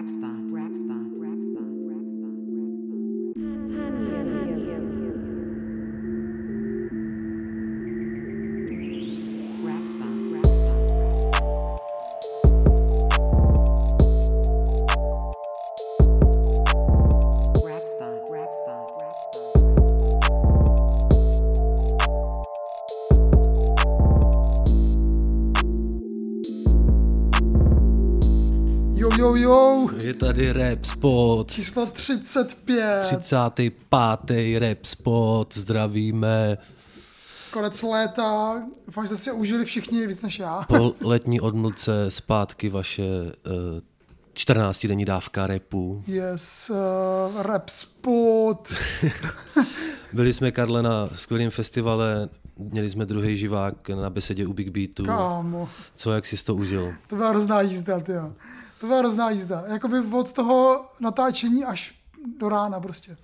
Rap spot. Rap spot. Tady Rap Spot, číslo 35, 35. Rap Spot, zdravíme konec léta, doufám, že jste si užili všichni víc než já. po letní odmlce zpátky vaše uh, 14 denní dávka repu. Yes, uh, rap spot, Byli jsme, Karle, na skvělém festivale, měli jsme druhý živák na besedě u Big Beatu. kámo, Co, jak jsi to užil? to byla hrozná jízda, tyjo. To byla hrozná jízda, jakoby od toho natáčení až do rána prostě.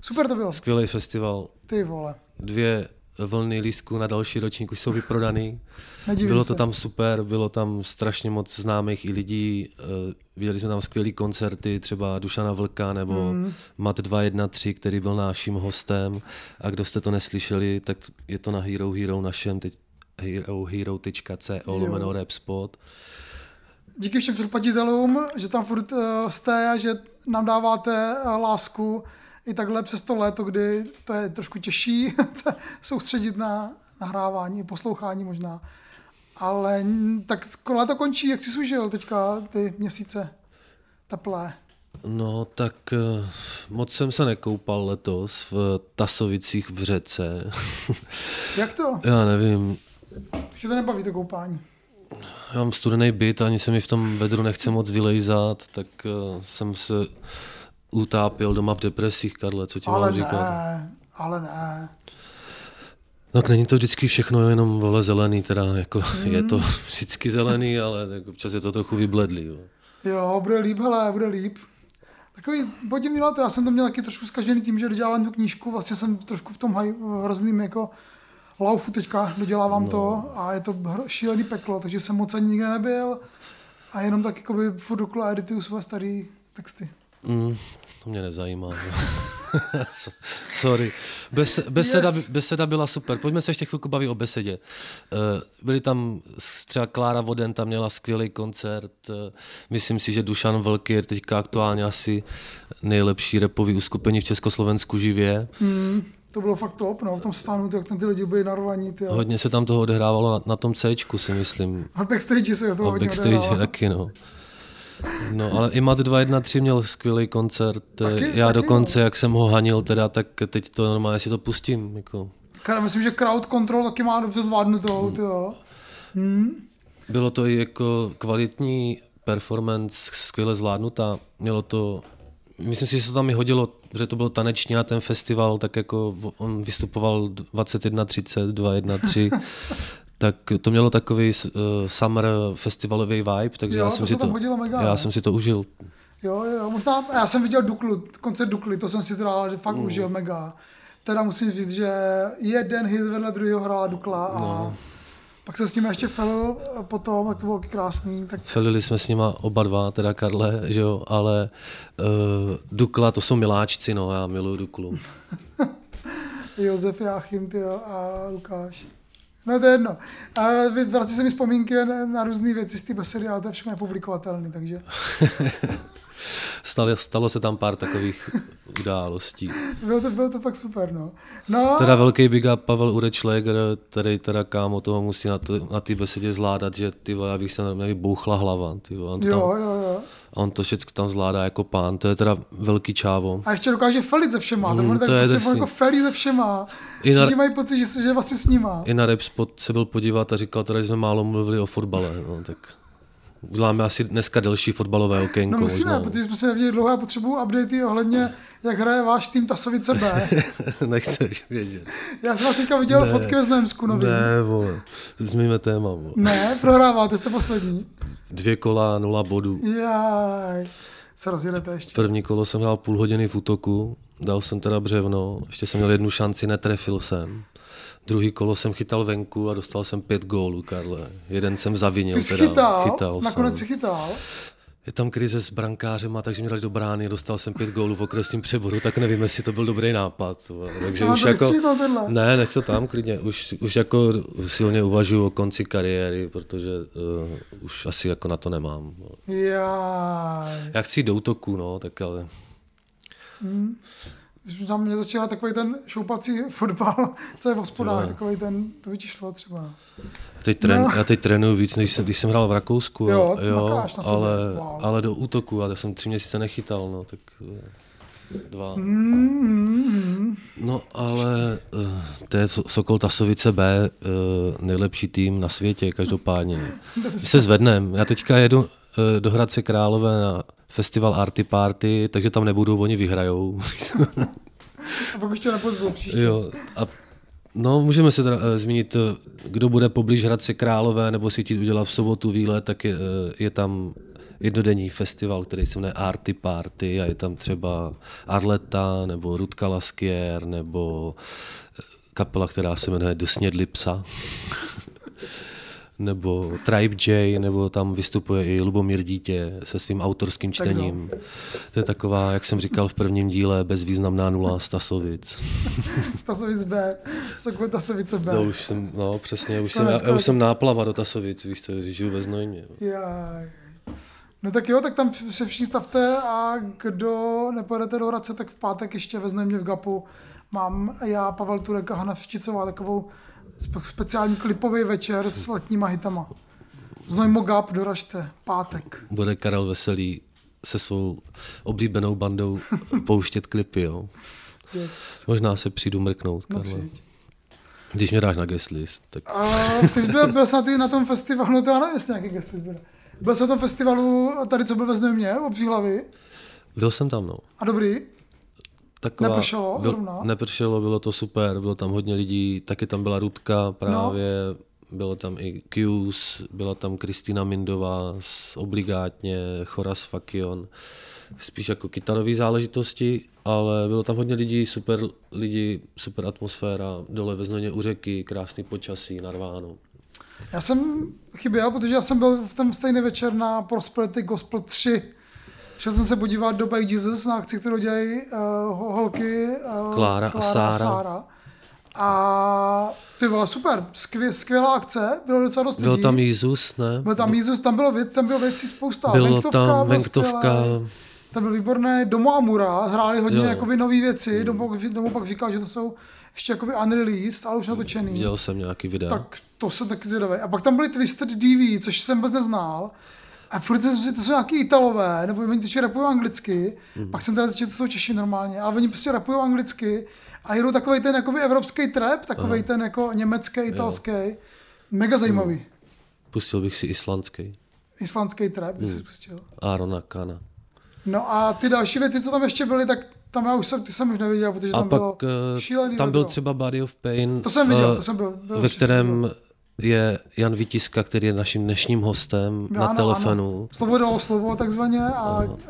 Super to bylo, Skvělý festival, ty vole, dvě vlny lístků na další ročník už jsou vyprodaný. nedivím Bylo se. to tam super, bylo tam strašně moc známých i lidí, eh, viděli jsme tam skvělé koncerty, třeba Dušana Vlka nebo mm. Mat 213, který byl naším hostem a kdo jste to neslyšeli, tak je to na Hero Hero našem, teď herohero.co lomeno rap spot. Díky všem předplatitelům, že tam furt uh, jste a že nám dáváte uh, lásku i takhle přes to léto, kdy to je trošku těžší se soustředit na nahrávání, poslouchání možná. Ale tak léto končí, jak jsi užil teďka ty měsíce teplé. No tak eh, moc jsem se nekoupal letos v Tasovicích v řece. Jak to? Já nevím, Že to nebaví to koupání. Já mám studený byt, ani se mi v tom vedru nechce moc vylejzat, tak uh, jsem se utápěl doma v depresích, Karle, co ti Ale mám říkat. ne, ale ne. No, tak není to vždycky všechno jenom vole zelený, teda jako Mm. je to vždycky zelený, ale tak občas je to trochu vybledlý. Jo. Jo, bude líp, hele, bude líp. Takový podivný léto, já jsem to měl taky trošku zkažený tím, že dodělám tu knížku, vlastně jsem trošku v tom haj, hrozným jako laufu teďka, dodělávám no. to a je to šílený peklo, takže jsem moc ani nikde nebyl a jenom tak jakoby furt dokola edituju své staré texty. Mm, to mě nezajímá. Sorry. Bes, beseda, Yes. beseda byla super. Pojďme se ještě chvilku bavit o besedě. Eh, Byli tam třeba Klára Voden, tam měla skvělý koncert. Eh, Myslím si, že Dušan Vlky je teďka aktuálně asi nejlepší repový uskupení v Československu živě. Hmm, to bylo fakt top, no, v tom stanu, jak tam ty lidi byli narvaní, ty. Hodně se tam toho odehrávalo na, na tom C, si myslím. A backstage se to A hodně backstage odehrávalo. taky, no. No, ale i Mat 213 měl skvělý koncert. Taky, Já taky, dokonce, jak jsem ho hanil, teda, tak teď to normálně si to pustím. Jako. Myslím, že crowd control taky má dobře zvládnutou, ty jo. Bylo to i jako kvalitní performance, skvěle zvládnutá. Mělo to, myslím si, že se to tam i hodilo, že to bylo taneční na ten festival, tak jako on vystupoval 21.30, 2.1.3, tak to mělo takový uh, summer festivalový vibe, takže Jo, já to jsem se si to, hodilo mega, já ne? jsem si to užil. Jo, jo, možná, já jsem viděl Duklu, koncert Dukly, to jsem si teda ale fakt Mm. užil mega. Teda musím říct, že jeden hit vedle druhého hrála Dukla a No. Pak se s ním ještě felil potom, jak to bylo krásný, tak Felili jsme s nima oba dva, teda Karle, že jo, ale uh, Dukla, to jsou miláčci, no, já miluju Duklu. Josef Jáchym tyjo, a Lukáš. No to je jedno. A vrací se mi vzpomínky na, na různé věci z té besedy, ale to je všechno nepublikovatelné, takže Stalo, stalo se tam pár takových událostí. bylo to, bylo to fakt super, no. No, Teda velký big up Pavel Urečleger, který teda kámo toho musí na, to, na té besedě zvládat, že ty vole, já bych se normálně bouchla hlava. Ty vole, on, to jo, tam, jo, jo. on to všechno tam zvládá jako pán, to je teda velký čávo. A ještě dokáže felit se všema, mm, to, tak je prostě drsný. on jako felí se všema. I na- Všichni mají pocit, že, že vlastně s nima. I na Rap Spot se byl podívat a říkal teda, že jsme málo mluvili o fotbale. No, tak uděláme asi dneska delší fotbalové okénko. No musíme, možná. protože jsme se neviděli dlouho a potřebuju updatey ohledně, jak hraje váš tým Tasovice B. Nechceš vědět. Já jsem vás teďka viděl Ne. fotky ve Znojemsku nový. Ne. Ne, vole, zmíme téma. Vole. ne, prohráváte, jste poslední. Dvě kola, nula bodů. Jaj. Se rozjedete ještě. První kolo jsem hrál půl hodiny v útoku, dal jsem teda břevno, ještě jsem měl jednu šanci, netrefil jsem. Druhý kolo jsem chytal venku a dostal jsem pět gólů, Karle. Jeden jsem zavinil. Ty jsi teda, chytal, chytal nakonec jsem. si chytal. je tam krize s brankářema, takže mě dali do brány, dostal jsem pět gólů v okresním přeboru, tak nevím, jestli to byl dobrý nápad. Takže No, už to jako, ne, nech to tam klidně, už, už jako silně uvažuji o konci kariéry, protože uh, už asi jako na to nemám. Jaj. Já chci jít do útoku, no, tak ale Když tam mě začal takový ten šoupací fotbal, co je v hospodách, Jo. takový ten, to by ti šlo třeba. teď trén, No. já teď trénuju víc, než jsem, když jsem hrál v Rakousku, Jo, jo ale, wow. ale do útoku, ale já jsem tři měsíce nechytal, no, tak eh, dva. Mm, No ale uh, to je So- Sokol Tasovice B, uh, nejlepší tým na světě, každopádně. My se zvednem. Já teďka jedu uh, do Hradce Králové na festival Arty Party, takže tam nebudou, oni vyhrajou. a pak už tě nepozvu příště. jo, a No, můžeme se teda uh, zmínit, eh, kdo bude poblíž Hradce Králové, nebo si chtít udělat v sobotu výlet, tak je, eh, je tam jednodenní festival, který se jmenuje Arty Party a je tam třeba Arleta, nebo Rudka Laskier, nebo kapela, která se jmenuje Do Snědli psa. Nebo Tribe J, nebo tam vystupuje i Lubomír Dítě se svým autorským Tak no. čtením. To je taková, jak jsem říkal v prvním díle, bezvýznamná nula Stasovic. Tasovic B, Sokol Tasovice B. To už jsem, no přesně, už jsem, Konec, já, já už jsem náplava do Tasovic, víš co, žiju ve Znojmě. Jaj. No tak jo, tak tam se všichni stavte a kdo nepojedete do Hradce, tak v pátek ještě ve Znojmě v Gapu mám já, Pavel Turek a Hana Šticová takovou speciální klipový večer s letníma hitama. Znojmo Gap, doražte, pátek. Bude Karel Veselý se svou oblíbenou bandou pouštět klipy, jo. Yes. Možná se přijdu mrknout, No Karle. přijď. Když mě dáš na guest list, tak A ty jsi byl, byl jsi na, ty, na tom festivalu, no to já nevím, jestli nějaký guest list bude. Byl jsi na tom festivalu tady, co byl ve Znojmě, u Příhlavy. byl jsem tam, no. A dobrý. Taková, Nepršelo byl, zrovna? Nepršelo, bylo to super, bylo tam hodně lidí, taky tam byla Rudka právě, no. bylo tam i Qs, byla tam Kristýna Mindová z Obligátně, Choras Fakion, spíš jako kytarové záležitosti, ale bylo tam hodně lidí, super lidi, super atmosféra, dole ve Znojmě u řeky, krásný počasí, narváno. Já jsem chyběl, protože já jsem byl v ten stejný večer na Prosperity Gospel 3. Šel jsem se podívat do By Jesus na akci, kterou dělají uh, holky uh, Klára a Sára. Sára. A ty vole, super, skvě, skvělá akce, bylo docela dost Byl lidí. tam Jízus, ne? byl tam Jízus, tam bylo, věc, tam bylo věcí spousta. Bylo Venktovka tam Venktovka, skvělej. Tam byl výborný Domo Amura, hráli hodně Jo. Hmm. jakoby nový věci, Domo, Domo pak říkal, že to jsou ještě jakoby unreleased, ale už natočený. viděl jsem nějaký videa. Tak to jsem taky zvědavý. A pak tam byly Twisted DV, což jsem vůbec neznal. A furt jsem si, to jsou nějaký Italové, nebo oni totiž rapují anglicky. Mm. Pak jsem teda zjistil, že to jsou Češi normálně, ale oni prostě rapují anglicky a jedou takový ten jakoby evropský trap, takový ten jako německý, italský. Mega zajímavý. Mhm. Pustil bych si islandský. Islandský trap by Mhm. si spustil. Arona Kana. No a ty další věci, co tam ještě byly, tak tam já už jsem, ty jsem už neviděl, protože A tam pak bylo eh, šílený tam byl vedro. třeba Body of Pain, To jsem viděl, eh, to jsem byl. byl ve kterém byl. Je Jan Vytiska, který je naším dnešním hostem na Ano, telefonu. Ano. Slovo dalo slovo takzvaně a,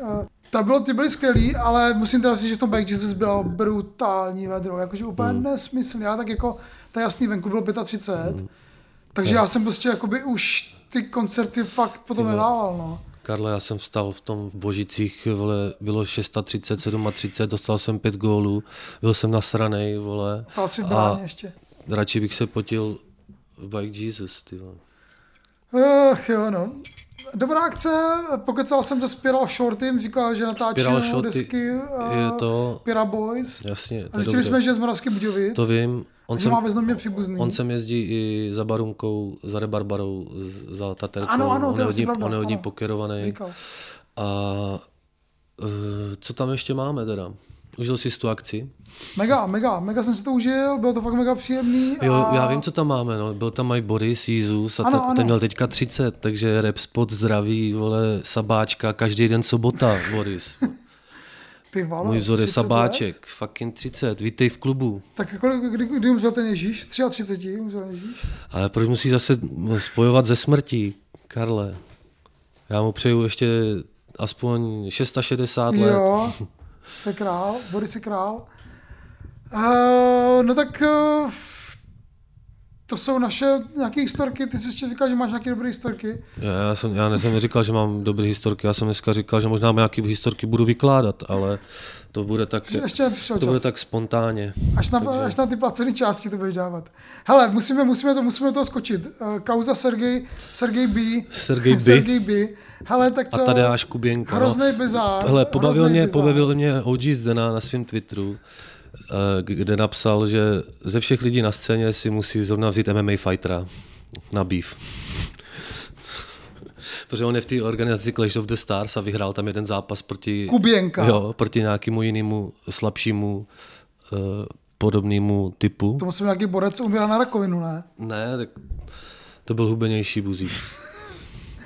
a ta bylo, ty byly skvělý, ale musím teda říct, že v tom Back Jesus bylo brutální vedro, jakože úplně Hmm. mm. nesmyslný. Já tak jako, je jasný, venku bylo 35, Hmm. takže já jsem prostě jakoby už ty koncerty fakt potom nedával, no. Karle, já jsem vstal v tom v Božicích, vole, bylo 630, 37, dostal jsem pět gólů, byl jsem nasranej, vole. Stál si v bráně ještě. radši bych se potil Bike Jesus, ty vole. Ach jo, no. Dobrá akce, pokecal jsem se Spiral Shortym, říkal, že natáčí Spiral Shorty desky je to- Pira Boys. Jasně, to A zjistili jsme, že je z Moravských Budějovic. To vím. On sem, má ve Znojmě příbuzný. on sem jezdí i za Barunkou, za Rebarbarou, za Taterkou. Ano, ano, to on je pravda, on je ano. pokerovaný. Říkal. A uh, co tam ještě máme teda? Užil jsi tu akci? Mega, mega, mega jsem si to užil, bylo to fakt mega příjemný. Jo, a... já vím, co tam máme, no. Byl tam i Boris Jízus a Ano, ten, ano. ten měl teďka 30, takže rap spot zdraví, vole, sabáčka, každý den sobota, Boris. Ty valo, Můj vzor je 30 let? sabáček, fucking 30, vítej v klubu. Tak kolik, kdy, kdy umřel ten Ježíš? 33 umřel Ježíš? Ale proč musí zase spojovat ze smrtí, Karle? Já mu přeju ještě aspoň 660 let. To je král, Boris je král. Uh, no tak uh, to jsou naše nějaké historky, ty jsi ještě říkal, že máš nějaké dobré historky. Já, já, jsem, já jsem říkal, že mám dobré historky, já jsem dneska říkal, že možná nějaké historky budu vykládat, ale to bude tak, Ještě to bude tak spontánně. Až na, až na ty placené části to budeš dávat. Hele, musíme, musíme, to, musíme do toho skočit. Uh, kauza Sergej, Sergej B. Sergej B. Sergej B. Hele, tak co? A tady až Kuběnka. Hrozný no. bizár. Hele, pobavil mě, bizár. pobavil mě OG Zdena na svém Twitteru, eh, kde napsal, že ze všech lidí na scéně si musí zrovna vzít MMA fightera na beef. Protože on je v té organizaci Clash of the Stars a vyhrál tam jeden zápas proti, Kuběnka. jo, proti nějakému jinému slabšímu uh, podobnému typu. To musím nějaký borec umírá na rakovinu, ne? Ne, tak to byl hubenější buzík.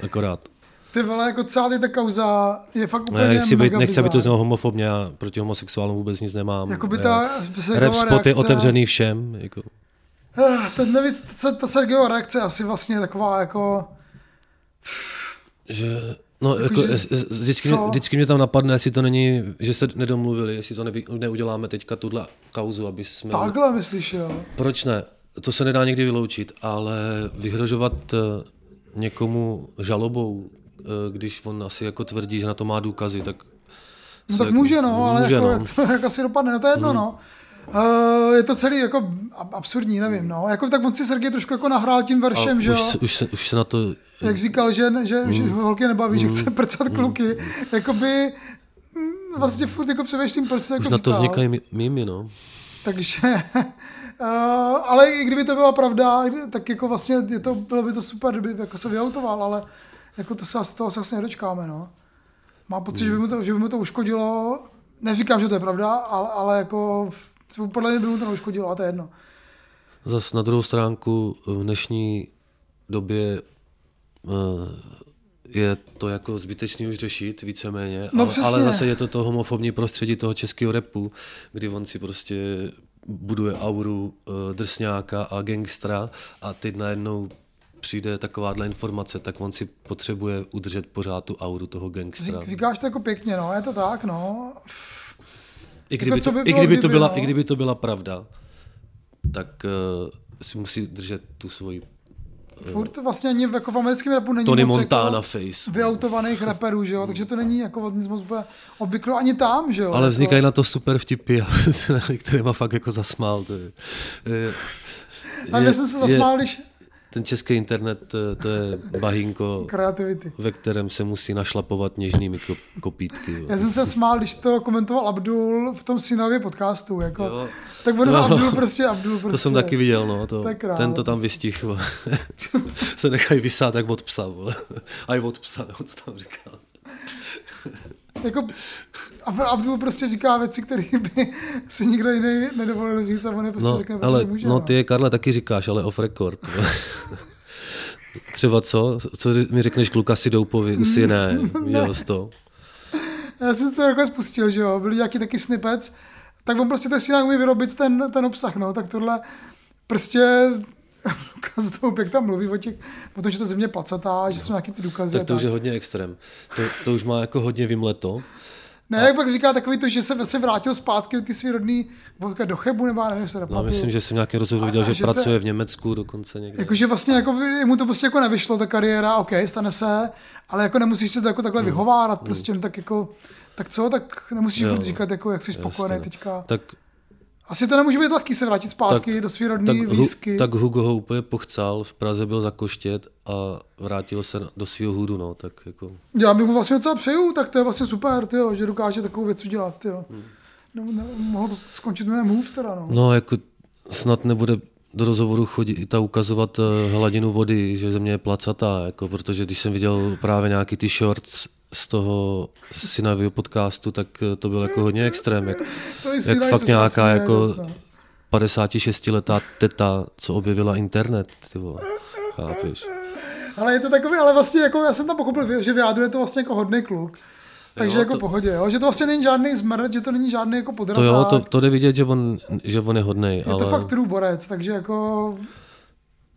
Akorát. Ty vole, jako celá ta kauza je fakt úplně Ne, nechci, být, nechci, aby to znělo homofobně, já proti homosexuálům vůbec nic nemám. Jakoby Eh, ta Sergejova Rap spot je reakce- otevřený všem. Jako. Eh, Ten nevíc, ta, ta Sergejova reakce je asi vlastně taková jako... Že, no, jako, že- jako, vždycky, co? mě, vždycky mě tam napadne, jestli to není, že se nedomluvili, jestli to nevy, neuděláme teďka tuhle kauzu, aby jsme... Takhle myslíš, jo? Proč ne? To se nedá nikdy vyloučit, ale vyhrožovat eh, někomu žalobou, eh, když on asi jako tvrdí, že na to má důkazy, tak... No se tak jako- může, no, ale může, jako, no. jak to jak asi dopadne, no to je jedno, no. Uh, je to celý jako ab- absurdní, nevím, no. Jako tak on si Sergej trošku jako nahrál tím A veršem, že už, jo. se, už, se, už se na to... Jak říkal, že, že, že Mm. holky nebaví, že chce prcat kluky. Jakoby mm, vlastně furt jako přemýšlím, proč to jako Už na to říkal. vznikají mi- mimy, no. Takže, uh, ale i kdyby to byla pravda, tak jako vlastně je to, bylo by to super, kdyby jako se vyautoval, ale jako to se, toho se asi nedočkáme, no. Má pocit, že, by mu to, že by mu to uškodilo, neříkám, že to je pravda, ale, ale jako podle mě by mu to neuškodilo a to je jedno. Zas na druhou stránku v dnešní době eh, je to jako zbytečný už řešit víceméně, No ale, ale zase je to to homofobní prostředí toho českého repu, kdy on si prostě buduje auru eh, drsňáka a gangstra a teď najednou přijde takováhle informace, tak on si potřebuje udržet pořád tu auru toho gangstra. Řík, říkáš to jako pěkně, no, je to tak, no. I kdyby, co to, by i, bylo, kdyby to kdyby, byla, no? I kdyby to byla pravda, tak uh, si musí držet tu svoji Furt vlastně ani jako v americkém rapu není Tony moc Montana jako face. vyautovaných raperů, že jo, takže to není jako nic moc úplně obvykle ani tam, že jo. Ale jako. vznikají na to super vtipy, na kterýma fakt jako zasmál. To je, je, A já jsem se zasmál, když ten český internet, eh, to je bahínko, kreativity. ve kterém se musí našlapovat něžnými ko- kopítky. Já jsem se smál, když to komentoval Abdul v tom synově podcastu, jako, Jo. tak on To- Abdul prostě, Abdul prostě. To jsem taky viděl, no, to, je král, ten to tam to vystih, se nechají vysát jak od psa, vole. A i od psa, no, co tam říkal. Jako, Ab- Abdul prostě říká věci, které by si nikdo jiný nedovolil říct a on je prostě No, řekne, ale může. no, ty je Karle taky říkáš, ale off record. Třeba co? Co mi řekneš k Lukasi Doupovi? Usi ne, viděl jsi to? Já jsem to takhle spustil, že jo, byly nějaký taky snippets, tak on prostě tak si nějak umí vyrobit ten, ten obsah, no, tak tohle prostě Lukas to jak tam mluví o těch, o tom, že ta země placatá, že jsou nějaký ty důkazy. Tak to a už je hodně extrém. To, to už má jako hodně vymleto. Ne, jak pak říká takový to, že se vlastně vrátil zpátky do ty svý rodný, vodka do Chebu, nebo nevím, se No, nepamatuju. myslím, že jsem nějaký rozhovor A- viděl, a že, že to- pracuje v Německu dokonce někde. Jakože vlastně jako mu to prostě jako nevyšlo, ta kariéra, OK, stane se, ale jako nemusíš se to jako takhle vyhovárat, prostě no tak jako, tak co, tak nemusíš Jo, furt no. říkat, jako, jak jsi spokojený teďka. Tak, Asi to nemůže být lehký se vrátit zpátky Tak- do svý tak, rodný hu, výsky. tak Hugo ho úplně pochcal, v Praze byl zakoštět a vrátil se do svého hudu, no, tak jako... Já bych mu vlastně docela přeju, tak to je vlastně super, tyjo, že dokáže takovou věc udělat. Tyjo. No, ne, mohlo to skončit jménem hůř teda, no. No, jako snad nebude do rozhovoru chodit a ukazovat eh, hladinu vody, že země je placatá, jako, protože když jsem viděl právě nějaký ty shorts z toho synavého podcastu, tak eh, to byl jako hodně extrém, jak, To jak fakt nějaká jako dost, no. 56-letá teta, co objevila internet, ty vole. Chápeš? Ale je to takový, ale vlastně jako já jsem tam pochopil, že vyjádřuje to vlastně jako hodný kluk. Takže Jo, jako to- pohodě, jo? že to vlastně není žádný zmrt, že to není žádný jako To podrazák. jo, to, to jde vidět, že on, že on je hodnej, je ale to fakt true borec, takže jako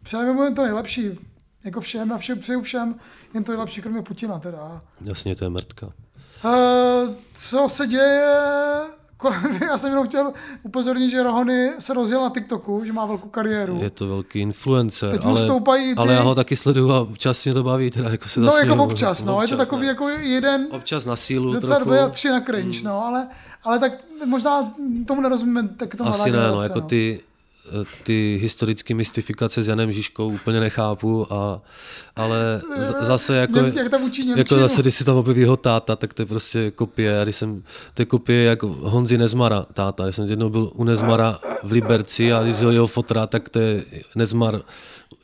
přejeme mu to nejlepší. Jako všem a všem, přeju všem jen to nejlepší, kromě Putina teda. jasně to je mrtka. Uh, co se děje já jsem jenom chtěl upozornit, že Rohony se rozjel na TikToku, že má velkou kariéru. Je to velký influencer, Teď ale, stoupají ty- ale já ho taky sleduju a občas mě to baví, teda jako se no zasměju. jako občas, no, je to takový ne. jako jeden, Občas na sílu docela trochu. dvě a tři na cringe, no, ale, ale tak možná tomu nerozumíme, tak to Asi ne, no, jako ty, ty historické mystifikace s Janem Žižkou úplně nechápu, a, ale z- zase jako, Něm- jak tam učí jako zase, když si tam objeví jeho táta, tak to je prostě kopie, a když jsem, to je kopie jak Honzi Nezmara táta, když jsem jednou byl u Nezmara v Liberci a když jeho fotra, tak to je Nezmar,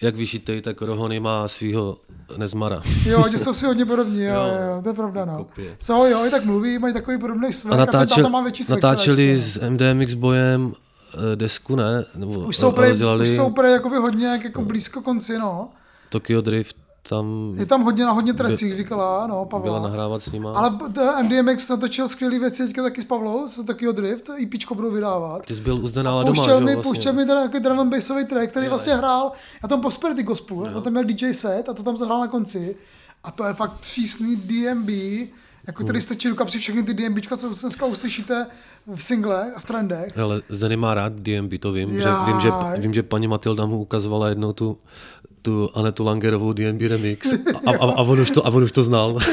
jak vyšitej, tak Rohony má svého Nezmara. Jo, že jsou si hodně podobní, jo, Jo, jo, to je pravda, no. kopie. Jsou, jo, i tak mluví, mají takový podobný svek, A natáčel, táta má větší svek. natáčeli s MDMX bojem desku, ne? Nebo. Už jsou prej, rozdělali už jsou prej jakoby hodně jak, jako blízko konci, no. Tokyo Drift, tam Je tam hodně na hodně trecích, říkala, no, byla Pavla. nahrávat s nima. Ale MDMX natočil skvělý věci teďka taky s Pavlou, z Tokyo Drift, EPčko budou vydávat. Ty jsi byl u Zdenála doma, mi, jo, vlastně. pouštěl mi ten jako drum and bassový track, který vlastně hrál, já tam Prosperity Gospel, jako tam měl DJ set a to tam zahrál na konci. A to je fakt přísný DMB, jako který stačí do kapsy všechny ty DMBčka, co dneska uslyšíte v singlech a v trendech. Ale Zdeny má rád DMB, to vím. Že, vím, že, vím, že paní Matilda mu ukazovala jednou tu, tu Anetu Langerovou DMB remix a, a, a, on už to, a on už to znal.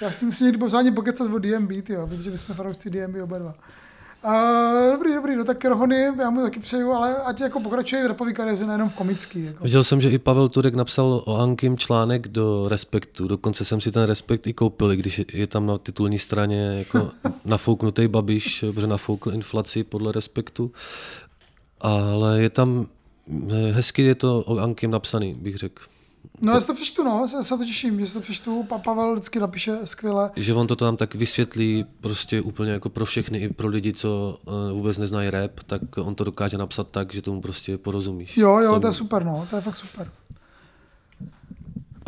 Já s tím musím někdy pořádně pokecat o DMB, tyjo, protože my jsme fanoušci DMB oba dva. Uh, dobrý, dobrý, no tak Rohony, já mu taky přeju, ale ať jako pokračuje v rapový kariéře, nejenom v komický. Jako. Viděl jsem, že i Pavel Turek napsal o Ankim článek do Respektu. Dokonce jsem si ten Respekt i koupil, i když je- tam na titulní straně jako nafouknutý Babiš, protože nafoukl inflaci podle Respektu. Ale je tam, hezky je to o Ankim napsaný, bych řekl. No já si to přečtu, no, já se to těším, že si to přečtu, pa Pavel vždycky napíše skvěle. Že on to tam tak vysvětlí prostě úplně jako pro všechny, i pro lidi, co eh, vůbec neznají rap, tak on to dokáže napsat tak, že tomu prostě porozumíš. Jo, jo, to je super, no, to je fakt super.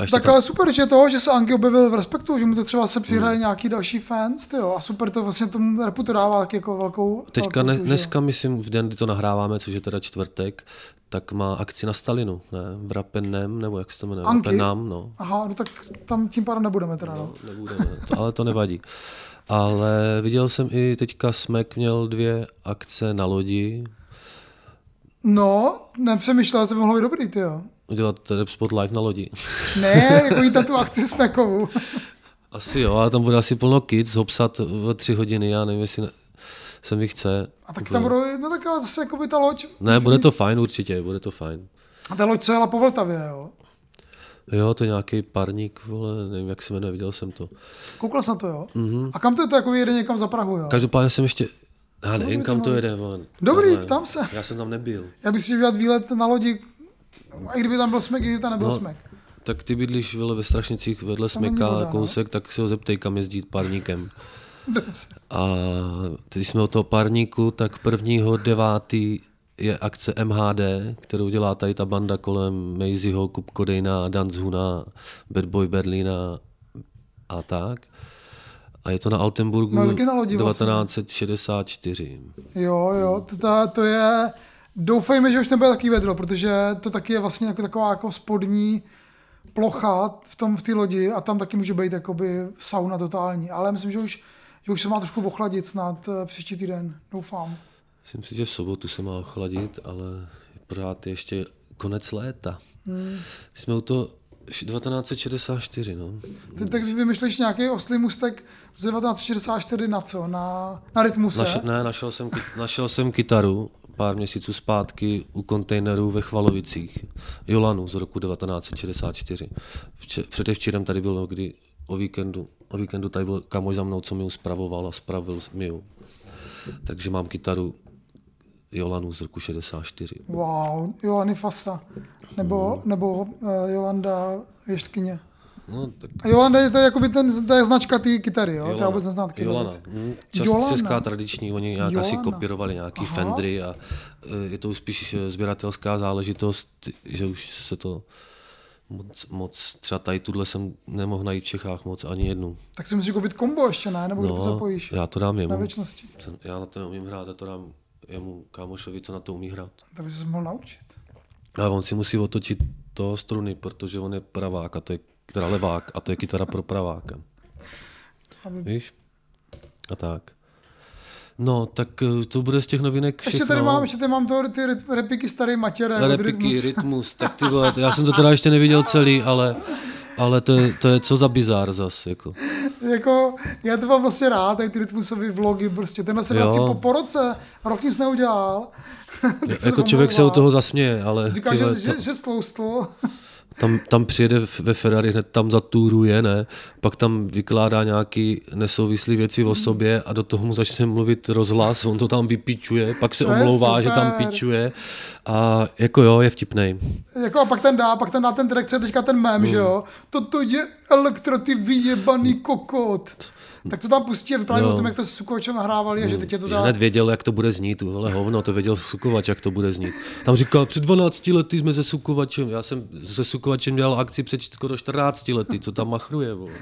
Ještě Tak ale super, že to, že se Anky objevil v Respektu, že mu to třeba se přihraje Hmm. nějaký další fans, jo, a super to vlastně tomu repu to dává taky jako velkou... Teďka velkou ne, že dneska, myslím, v den, kdy to nahráváme, což je teda čtvrtek, tak má akci na Stalinu, ne? V nebo jak se to jmenuje? Anky? Rapenam, no. Aha, no tak tam tím pádem nebudeme teda, no. Nebudeme, to, ale to nevadí. Ale viděl jsem i teďka Smek měl dvě akce na lodi, No, nepřemýšlel, by mohlo být dobrý, ty jo. udělat rap spot live na lodi. Ne, jako jít na tu akci s Mekovou. Asi jo, ale tam bude asi plno kids, hopsat ve tři hodiny, já nevím, jestli ne, se mi chce. A tak tam budou, no tak ale zase jako by ta loď. Ne, bude to fajn určitě, bude to fajn. A ta loď, co jela po Vltavě, jo. Jo, to je nějaký parník, vole, nevím, jak se jmenuje, viděl jsem to. Koukal jsem to, jo. Mhm. Mm-hmm. A kam to je to, jako jede někam za Prahu, jo. Každopádně jsem ještě, já nevím, kam to jede, von. Dobrý, Tohle. ptám se. Já jsem tam nebyl. Já bych si chtěl výlet na lodi, a i kdyby tam byl smek, i kdyby tam nebyl No, smek. Tak ty bydlíš vole, ve Strašnicích vedle Tam Smeka no. kousek, tak si ho zeptej, kam jezdí parníkem. A teď jsme o toho parníku, tak prvního devátý je akce MHD, kterou dělá tady ta banda kolem Maisyho, Kupkodejna, Danzhuna, Bad Boy Berlína a tak. A je to na Altenburgu No, na lodi vlastně. 1964. Jo, jo, to, to, to je, doufejme, že už nebude takový vedro, protože to taky je vlastně jako taková jako spodní plocha v tom v té lodi a tam taky může být jakoby sauna totální, ale myslím, že už, že už se má trošku ochladit snad eh, příští týden, doufám. Myslím si, že v sobotu se má chladit, ale pořád je ještě konec léta. Hmm. Jsme u toho 1964, no. Ty tak vymýšlíš nějaký oslý mustek z 1964 na co? Na, na rytmuse? Naš, ne, našel jsem, našel jsem kytaru pár měsíců zpátky u kontejnerů ve Chvalovicích. Jolanu z roku 1964. Vče, předevčírem tady bylo, kdy o víkendu, o víkendu tady byl kamoš za mnou, co mi ji spravoval a spravil mi ji. Takže mám kytaru Jolanu z roku 64. Wow, Jolany Fasa. Nebo, nebo uh, Jolanda Věštkyně. No, tak A Jolanda je to, jakoby ten, to je značka té kytary, jo? To já vůbec neznám taky Jolana. věci. Hm, Čas, Jolana. česká tradiční, oni nějak Jolana. asi Jolana. kopírovali nějaký Aha. Fendry a e, je to už spíš e, sběratelská záležitost, že už se to moc, moc třeba tady tuhle jsem nemohl najít v Čechách moc ani jednu. Tak si musíš koupit kombo ještě, ne? Nebo no, to zapojíš? já to dám Na jemu. věčnosti. Já na to neumím hrát, já to dám jemu kámošovi, co na to umí hrát. Tak by se mohl naučit. A on si musí otočit to struny, protože on je pravák a to je teda levák a to je kytara pro praváka. Víš? A tak. No, tak eh, to bude z těch novinek všechno. Ještě tady mám, ještě tady mám to, ty re- repiky starý matěre. od Repiky, Rytmus. rytmus, tak ty vole, já jsem to teda ještě neviděl celý, ale, ale to, je, to je co za bizár zas, jako. jako, já to mám vlastně rád, tady ty rytmusové vlogy, prostě tenhle se vrací po, po roce, rok nic neudělal. Jako to člověk se od toho zasměje, ale Říká, že, vole, že, to- že stloustl. Tam, tam přijede ve Ferrari, hned tam zatůruje, ne? Pak tam vykládá nějaký nesouvislý věci o sobě a do toho mu začne mluvit rozhlas, on to tam vypičuje, pak se omlouvá, že tam pičuje a jako jo, je vtipnej. Jako a pak ten dá, pak ten dá ten co je teďka ten mem, Hmm. že jo? Toto je elektro, ty vyjebaný kokot. Tak to tam pustí a vypráví Jo. o tom, jak to s Sukovačem nahrávali a že teď je to tak. hned věděl, jak to bude znít, vole hovno, to věděl Sukovač, jak to bude znít. Tam říkal, před 12 lety jsme se Sukovačem, já jsem se Sukovačem dělal akci před skoro 14 lety, co tam machruje, vole.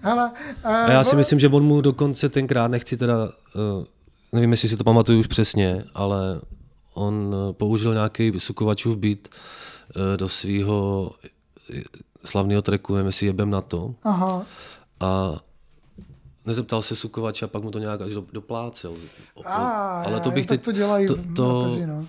Hele, A já si myslím, že on mu dokonce tenkrát, nechci teda, uh, nevím, jestli si to pamatuju už přesně, ale on uh, použil nějaký Sukovačův beat uh, do svého slavného treku, nevím, jestli jebem na to. Aha. A nezeptal se Sukovač a pak mu to nějak až do- doplácel. A, ale to bych teď... to dělají to, to, no.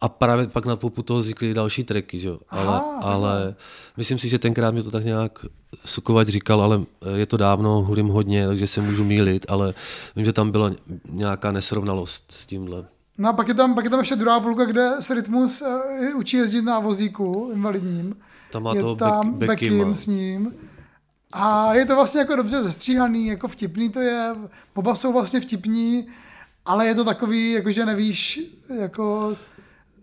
a právě pak na popu toho vznikly další tracky, že? jo. Ale, Aha, ale myslím si, že tenkrát mi to tak nějak Sukovač říkal, ale je to dávno, hudím hodně, takže se můžu mýlit, ale vím, že tam byla nějaká nesrovnalost s tímhle. No a pak je tam, pak je tam ještě druhá půlka, kde se Rytmus uh, učí jezdit na vozíku invalidním. Tam má je toho tam Beck-. Beckim s ním. A je to vlastně jako dobře zestříhaný, jako vtipný to je. Oba jsou vlastně vtipní, ale je to takový, jako že nevíš, jako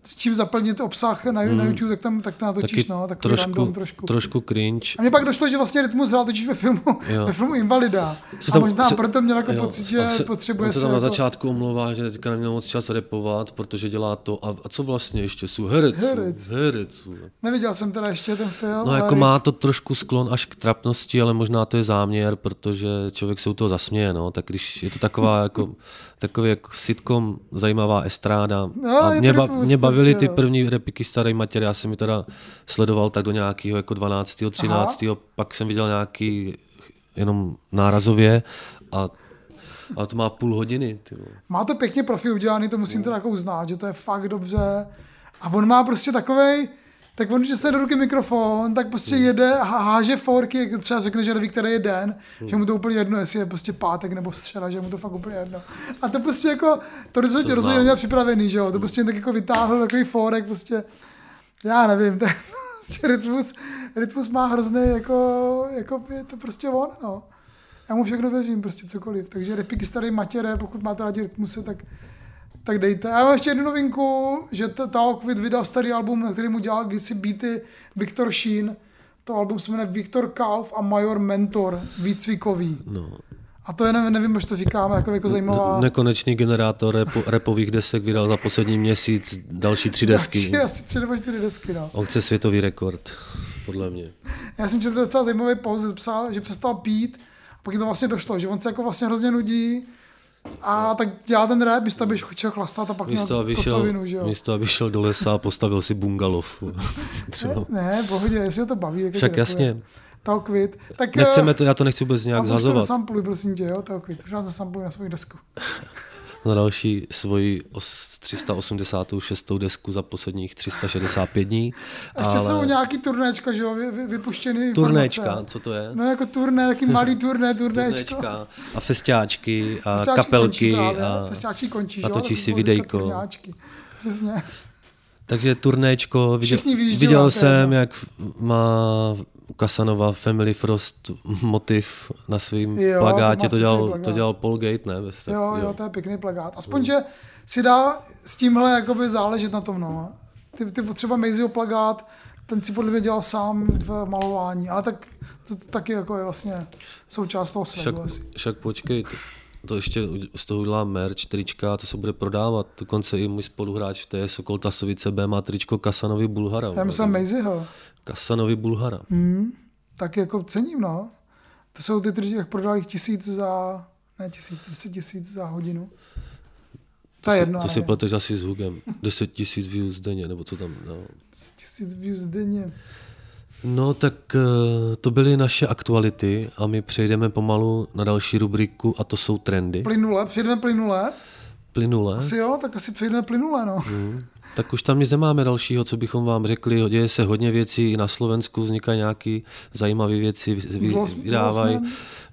s čím zaplnit obsah na, na YouTube, tak tam tak to natočíš, Hmm. Taky no, takový trošku, random trošku. trošku cringe. A mně pak došlo, že vlastně Rytmus hrál totiž ve filmu, Jo. ve filmu Invalida. Se a možná proto měl jako jo, pocit, že se, potřebuje on se se tam na jako... začátku omlouvá, že teďka neměl moc čas repovat, protože dělá to. A, a co vlastně ještě jsou? Herec. Herec. Herec. Neviděl jsem teda ještě ten film. No ale jako má to trošku sklon až k trapnosti, ale možná to je záměr, protože člověk se u toho zasměje, no. Tak když je to taková jako, takový jako sitcom, zajímavá estráda. No, a mě, ba, mě bavily prostě, ty no. první repiky staré matěry, já jsem mi teda sledoval tak do nějakého jako 12. 13. pak jsem viděl nějaký jenom nárazově a, a to má půl hodiny. Ty. Má to pěkně profi udělaný, to musím teda jako uznat, že to je fakt dobře. A on má prostě takovej, tak on, když dostane do ruky mikrofon, tak prostě jede a háže forky, jak třeba řekne, že neví, který je den, že mu to úplně jedno, jestli je prostě pátek nebo středa, že mu to fakt úplně jedno. A to prostě jako, to rozhodně, To rozhodně neměl připravený, že jo, to prostě jen tak jako vytáhl takový forek, prostě, já nevím, to prostě rytmus, rytmus má hrozný, jako, jako je to prostě on, no. Já mu všechno věřím, prostě cokoliv. Takže repiky starý matěre, pokud máte rádi rytmusy, tak, tak dejte. A já mám ještě jednu novinku, že ta- Tao Quid vydal starý album, na který mu dělal kdysi beaty Viktor Sheen. To album se jmenuje Viktor Kauf a Major Mentor, výcvikový. No. A to je, nevím, nevím proč to říkáme, jako, jako zajímavá... Nekonečný generátor repo, repových desek vydal za poslední měsíc další tři desky. Další asi tři nebo čtyři desky, no. On chce světový rekord, podle mě. Já jsem četl docela zajímavý post, psal, že přestal pít, a pak to vlastně došlo, že on se jako vlastně hrozně nudí, a tak dělá ten rap, místo aby šel chlastat a pak Místo měl aby, šel, kocovinu, že jo. místo, aby šel do lesa a postavil si bungalov. Třeba. Ne, v pohodě, jestli ho to baví. Jak Však jasně. Tao Quid. Tak, Nechceme eh, to, já to nechci vůbec nějak a už to zazovat. nesampluj, prosím tě, jo, Tao Quid. Už nás nesampluj na svou desku. Na další svoji os- 386. desku za posledních 365 dní. A ještě ale... jsou nějaký turnéčka, že jo, vy, vy, vypuštěný Turnéčka, informace. co to je? No jako turné, taký malý turné, turnéčko. Turnéčka a festiáčky a Festiáčky kapelky. končí právě, a... Festiáčky končí, natočíš si videjko. Přesně. Takže turnéčko, viděl, viděl jsem, jak má Kasanova Family Frost motiv na svém plagátě, to dělal, pěkný to plagát. dělal Paul Gate, ne? Tak, Jo, jo, to je pěkný plagát. Aspoň, že si dá s tímhle jakoby záležet na tom, no. Ty, ty třeba Maisyho plagát, ten si podle mě dělal sám v malování, ale tak to taky jako je vlastně součást toho však, světu asi. však počkej, to, to ještě z toho udělá merch, trička, to se bude prodávat. Dokonce i můj spoluhráč v té Sokol Tasovice B má tričko Kasanovi Bulhara. Já myslím Maisyho. Kasanovi Bulhara. Hmm, tak jako cením, no. To jsou ty, kteří jak prodali tisíc za, ne tisíc, deset tisíc za hodinu. To, je si, jedno, to si pleteš asi s Hugem. 10 tisíc views denně, nebo co tam, no. tisíc views denně. No tak eh, to byly naše aktuality a my přejdeme pomalu na další rubriku a to jsou trendy. Plynule, přejdeme plynule. Plynule. Asi jo, tak asi přejdeme plynule, no. Tak už tam nic nemáme dalšího, co bychom vám řekli. Děje se hodně věcí, i na Slovensku vznikají nějaké zajímavé věci, vydávají.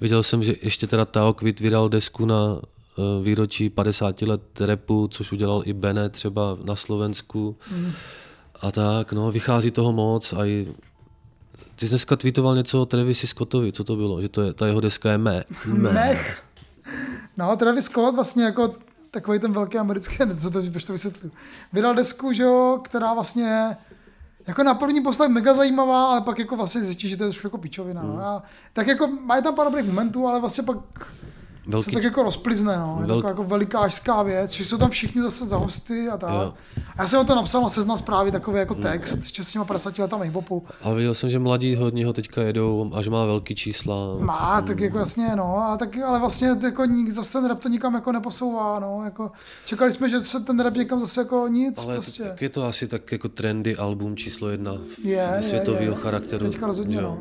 Viděl jsem, že ještě teda Tao Kvit vydal desku na eh, výročí 50 let repu, což udělal i Bene třeba na Slovensku. Mm. A tak, no, vychází toho moc a i ty jsi dneska tweetoval něco o Travisi Scottovi, co to bylo? Že to je, ta jeho deska je mé. Mech. No, Travis Scott vlastně jako takový ten velký americký, co to, to vysvětlu. Vydal desku, že jo, která vlastně jako na první poslech mega zajímavá, ale pak jako vlastně zjistí, že to je trošku jako pičovina. No. A, tak jako má tam pár dobrých momentů, ale vlastně pak se Velký, tak jako rozplizne, no. Je Velk- to jako velikářská věc, že jsou tam všichni zase za hosty a tak. Jo. A já jsem o to napsal na seznam zprávy takový jako text, ještě s těma 50 letama hip-hopu. a viděl jsem, že mladí hodně ho teďka jedou a že má velký čísla. Má, tak jako jasně, no, a tak, ale vlastně jako nik, zase ten rap to nikam jako neposouvá, no, jako čekali jsme, že se ten rap někam zase jako nic, Ale prostě. tak je to asi tak jako trendy album číslo jedna Je, je, světového je. charakteru. Teďka rozhodně, jo. no.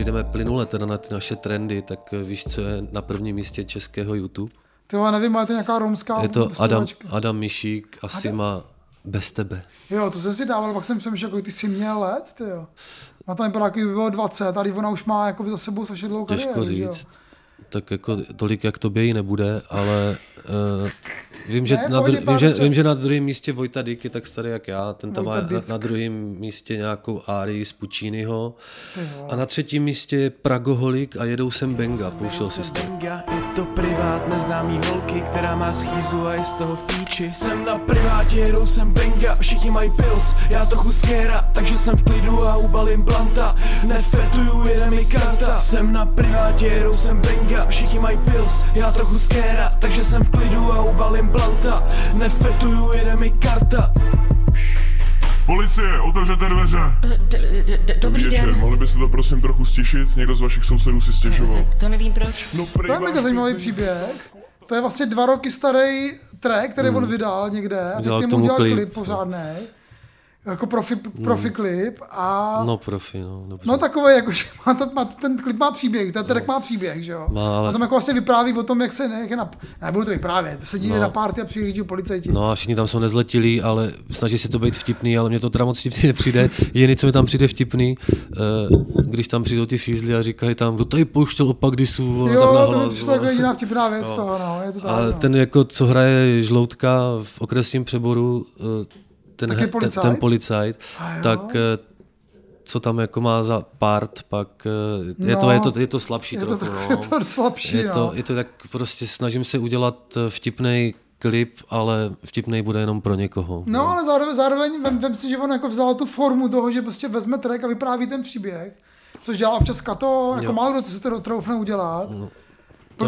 Přijdeme plynule teda na ty naše trendy, tak eh, víš, co je na prvním místě českého YouTube? Ty nevím, ale to je nějaká romská Je to Adam, zpěvačka. Adam Mišík, asi Adam? má Bez tebe. Jo, to jsem si dával, pak jsem přemýšlel, kolik ty jsi měl let, ty jo. A tam vypadá, jako by bylo 20, tady ona už má jako by za sebou strašně dlouhou Těžko kariéru, jo. říct. Tak jako tolik, jak tobě jí nebude, ale uh, vím, že Ne, na, dru- vím, že, vím, že na druhém místě Vojta Dyk je tak starý jak já, ten tam má Vojta na, Dyck. na druhém místě nějakou Árii z vole. a na třetím místě je Pragoholik a jedou sem Benga, Pulšel systém. Benga, je to privát neznámý holky, která má schýzu a je z toho v píči. Jsem na privátě, jedou jsem Benga, všichni mají pils, já trochu skéra, takže jsem v klidu a ubalím blanta. Nefetuju, jede mi karta. Jsem na privátě, jedou jsem Benga, všichni mají pils, já trochu skéra, takže jsem v klidu a ubalím blanta. Nefetuju, jede mi karta. Policie, otevřete dveře! D- Dobrý Večer, den. mohli byste to prosím trochu stišit? Někdo z vašich sousedů si stěžoval. To nevím proč. No, To je mega zajímavý příběh. To je vlastně dva roky starý track, který on vydal někde a teď tomu udělal klip. klip pořádný. Jako profi, profi klip a No profi, no dobře. No takový, jako, že má to, má to, ten klip má příběh, ten track má příběh, že jo? Má, ale- A tam jako vlastně vypráví o tom, jak se, ne, jak je na, nebudu to vyprávět, sedí No. na party a přijíždí policajti. No a všichni tam jsou nezletilí, ale snaží se to být vtipný, ale mně to teda moc vtipný nepřijde. Jediný, co mi tam přijde vtipný, eh, když tam přijdou ty fízly a říkají tam, kdo tady pouštěl opak disu, tam jo, na to přišlo jako jediná vtipná věc No. toho, no, je to tak, A no. ten jako, co hraje žloutka v okresním přeboru, eh, ten, he- ten, policajt? ten policajt, A jo. tak eh, co tam jako má za part, pak eh, je, to, No, je, to, je to slabší je to, trochu. tak, no. je to slabší, je, no. to, je to tak prostě snažím se udělat vtipný klip, ale vtipný bude jenom pro někoho. No, ale zároveň, zároveň vem, vem si, že on jako vzal tu formu toho, že prostě vezme track a vypráví ten příběh, což dělá občas Kato, jako Jo. málo kdo to si to troufne udělat. No.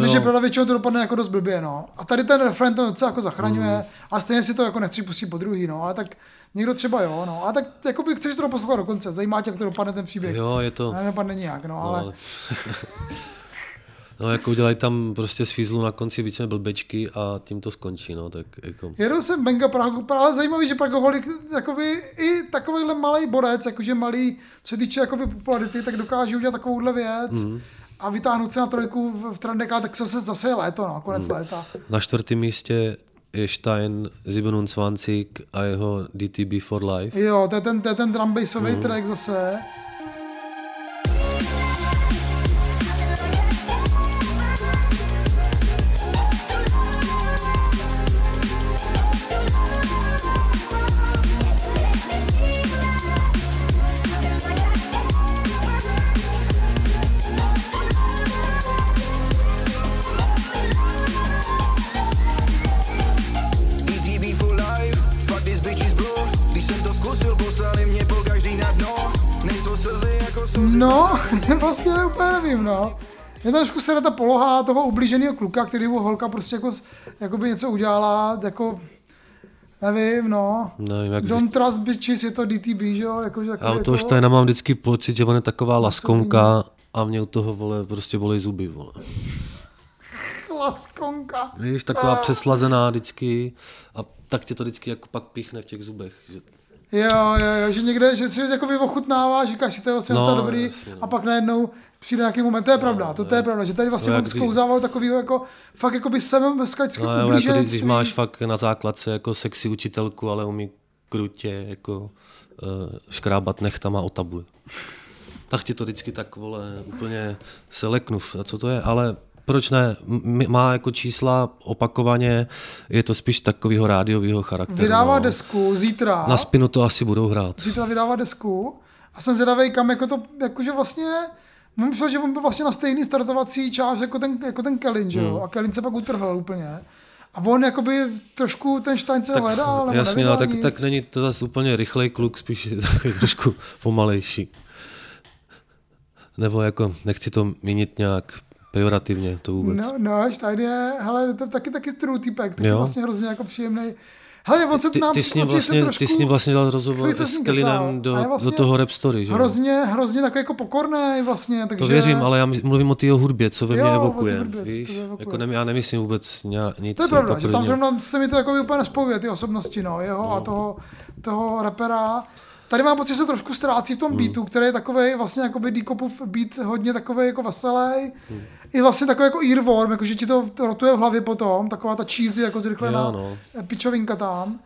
Protože pravda většinou to dopadne jako dost blbě, no. A tady ten refren to docela jako zachraňuje, mm. ale stejně si to jako nechci pustit po druhý, no. Ale tak někdo třeba jo, no. A tak jako by chceš to poslouchat do konce, zajímá tě, jak to dopadne ten příběh. Jo, je to... A nedopadne nijak, no, No, ale... ale... no jako udělají tam prostě z fízlu na konci více blbečky a tím to skončí, no, tak jako... Jedou sem Benga Prahu, ale zajímavý, že Pragoholik, jakoby i takovýhle malý borec, jakože malý, co se týče jakoby popularity, tak dokáže udělat takovouhle věc Mhm. A vytáhnout se na trojku v, v trendech, ale tak zase, zase je léto, no, konec Mhm. léta. Na čtvrtém místě je Stein 27 a jeho DTB for Life. Jo, to je ten, to je ten drum bassový Mhm. track zase. Nevím, no. Je tam trošku se ta poloha toho ublíženého kluka, který mu holka prostě jako, jakoby něco udělala, jako, nevím, no. Nevím, jak Don't trust bitches, je to DTB, že jo? Jako, že Já u toho jako, mám vždycky pocit, že on je taková laskonka a mě u toho, vole, prostě bolej zuby, vole. Laskonka. Víš, taková přeslazená vždycky a tak tě to vždycky jako pak píchne v těch zubech. Že... Jo, jo, jo, že někde, že si jakoby ochutnává, říkáš si, to je vlastně No, docela dobrý jasně, no. a pak najednou přijde nějaký moment, to je pravda, to, to je pravda, že tady vlastně No, jak kdy- sklouzával takovýho jako, fakt jako by sem skačku No, jo, jako když, když máš fakt na základce jako sexy učitelku, ale umí krutě jako uh, škrábat nechtama o tabuli. Tak ti to vždycky tak, vole, úplně se leknu, a co to je, ale proč ne, má jako čísla opakovaně, je to spíš takového rádiového charakteru. Vydává no. desku zítra, Na spinu to asi budou hrát. zítra vydává desku a jsem zvědavý, kam jako to, jakože vlastně, mám přišel, že on byl vlastně na stejný startovací část jako ten, jako ten Kelin, že Hmm. jo, a Kelin se pak utrhl úplně. A on jakoby trošku ten Stein se hledal, nebo Jasně, no, nevydal tak, nic. tak není to zase úplně rychlej kluk, spíš takový trošku pomalejší. Nebo jako, nechci to mínit nějak pejorativně, to vůbec. No, no, Stein je, hele, to je taky, taky true typek, taky Jo. vlastně hrozně jako příjemný. Hele, on se Ty, nám ty, s ním on si vlastně, trošku, ty ním vlastně dal rozhovor s Kelinem do, vlastně do toho rap story, že? Hrozně, hrozně takový jako pokorný vlastně, takže... To věřím, ale já mluvím o té jeho hudbě, co ve mně evokuje. hudbě, víš? evokuje. Jako nem, já nemyslím vůbec nic. To je pravda, že tam zrovna se mi to jako úplně nespojuje, ty osobnosti, no, jeho a toho, toho rapera. Tady mám pocit, že se trošku ztrácí v tom beatu, který je takový vlastně jako by Deekopův beat hodně takový jako veselý. I vlastně takový jako earworm, jako že ti to rotuje v hlavě potom, taková ta cheesy jako zrychlená Jo, no. pičovinka tam.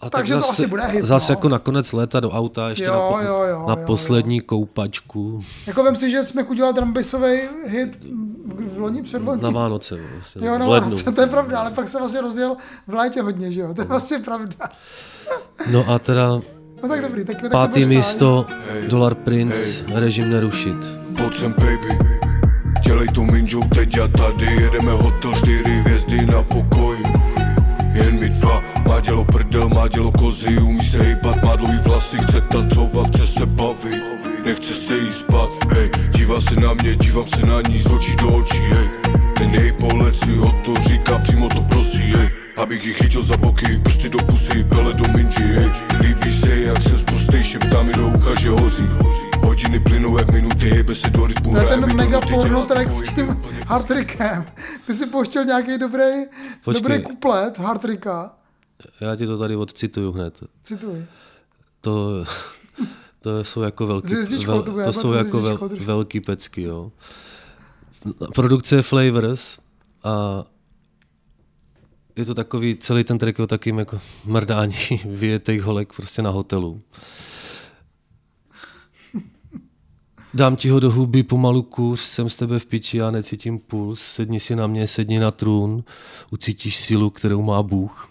A takže to asi bude hit, Zase no. jako na konec léta do auta, ještě Jo, na, po, jo, jo, na jo, poslední koupačku. Jako vem si, že jsme udělal drumbasový hit v loni, předloni. Na Vánoce, vlastně, Jo, v no, lednu. Vánoce, to je pravda, ale pak se vlastně rozjel v létě hodně, že jo, to je vlastně pravda. No a teda No tak dobrý, tak, tak pátý rád. místo, Dollar Prince, režim nerušit. Pojď sem baby. Dělej to minžou teď a tady. Jedeme hotel čtyři hvězdy na pokoji Jen my dva, má dělo prdel, má dělo kozy. Umí se hejbat, má dlouhý vlasy, chce tancovat, chce se bavit. Nechce se jí spát, hej. Dívá se na mě, dívám se na ní z očí do očí, hej. Ten její pohled si ho to říká, přímo to prosí, hej Abych ji chytil za boky, prsty do pusy, pele do minži, hej Líbí se, jak jsem zprostej, šeptá mi do ucha, že hoří Hodiny plynou jak minuty, hejbe se do rytmu, To je hraje mi ten mega porno track s tím úplně hardtrickem. Ty si pouštěl nějaký dobrý, Počkej. dobrý kuplet hardtricka. Já ti to tady odcituju hned. Cituji. To, to jsou jako velký, vel, to to bude jsou jako vel, velký pecky, jo. Produkce Flavors a je to takový, celý ten track je o takým jako mrdání vyjetých holek prostě na hotelu. Dám ti ho do huby pomalu kůř, jsem z tebe v piči, já necítím puls, sedni si na mě, sedni na trůn, ucítíš sílu, kterou má Bůh.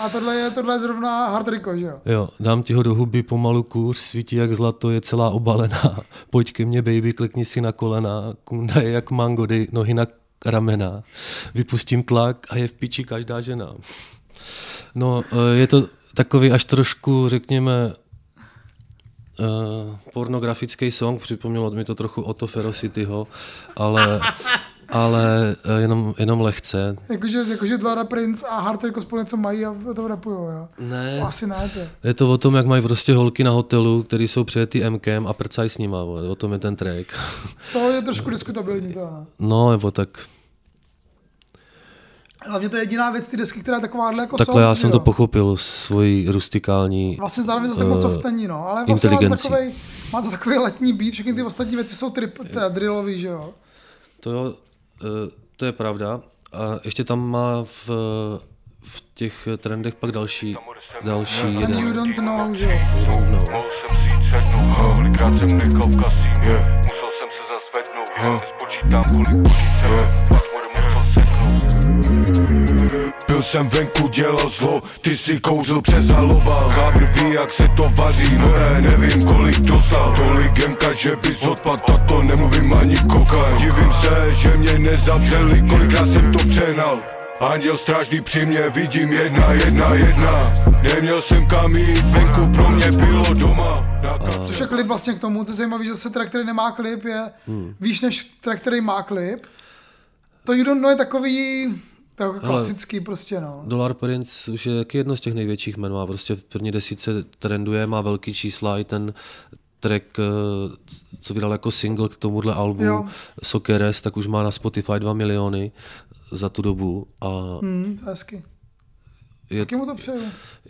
A tohle je, tohle je zrovna hardtricko, že jo? Jo, dám ti ho do huby pomalu kůř, svítí jak zlato, je celá obalená. Pojď ke mně, baby, klikni si na kolena. Kunda je jak mango, dej nohy na ramena. Vypustím tlak a je v piči každá žena. No, eh, je to takový až trošku, řekněme, uh, pornografický song, připomnělo mi to trochu Otto Ferocityho, ale, ale eh, jenom, jenom lehce. Jakože, jakože Dlara Prince a hardtricko spolu něco mají a to rapujou, jo? Ne. To asi ne, to. Je to o tom, jak mají prostě holky na hotelu, který jsou přijetý MKem a prcají s nima, vole. o tom je ten track. To je trošku diskutabilní, to no. No, nebo tak, Hlavně to je jediná věc ty desky, která je takováhle jako takhle soft, já jsem jo? to pochopil, svoji rustikální, Vlastně zároveň zase tak moc eh, není, no. Ale vlastně má to takový, má to takový letní beat, všechny ty ostatní věci jsou trip, drillový, že jo? to, jo, eh, to je pravda. A ještě tam má v, v těch trendech pak další, další And you jeden. don't know, že. Mohl jsem si jít sednout, kolikrát jsem nechal v kasíně Musel jsem se zasvednout, nespočítám kolik pozice Byl jsem venku, dělal zlo, ty si kouřil přes halobal Hábr ví, jak se to vaří, no ne, nevím kolik dostal. Tolik gemka, že bys odpad, tak to nemluvím ani kokain. Divím se, že mě nezavřeli, kolikrát jsem to přenal Anděl strážný při mě, vidím jedna, jedna, jedna. Neměl jsem kam jít, venku pro mě bylo doma. Což je klip vlastně k tomu, to je zajímavé, že zase track, který nemá klip, je Hmm. víš než track, který má klip. To You Don't Know je takový, tak klasický prostě, no. Dollar Prince už je taky jedno z těch největších jmen, má prostě v první desíce trenduje, má velký čísla, i ten track, eh, co vydal jako single k tomuhle albu, Jo. Sokeres, tak už má na Spotify 2 miliony za tu dobu a Hmm, hezky. Je, Taky mu to přeju.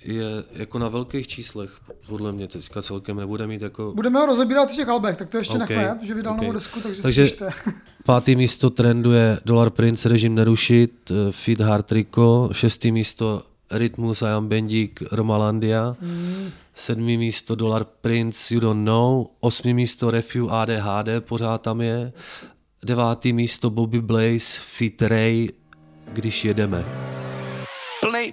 je jako na velkých číslech, podle mě teďka celkem nebude mít jako... Budeme ho rozebírat v těch albech, tak to ještě OK, nechme, že vydal OK. novou desku, takže, Takže- si takže... Pátý místo trendu je Dollar Prince, režim nerušit, eh, Feed Hard Rico, šestý místo Rytmus a Jan Bendík, Romalandia, Hmm. sedmý místo Dollar Prince, You Don't Know, osmý místo Refu ADHD, pořád tam je, devátý místo Bobby Blaze, Feed Ray, Když jedeme. Plnej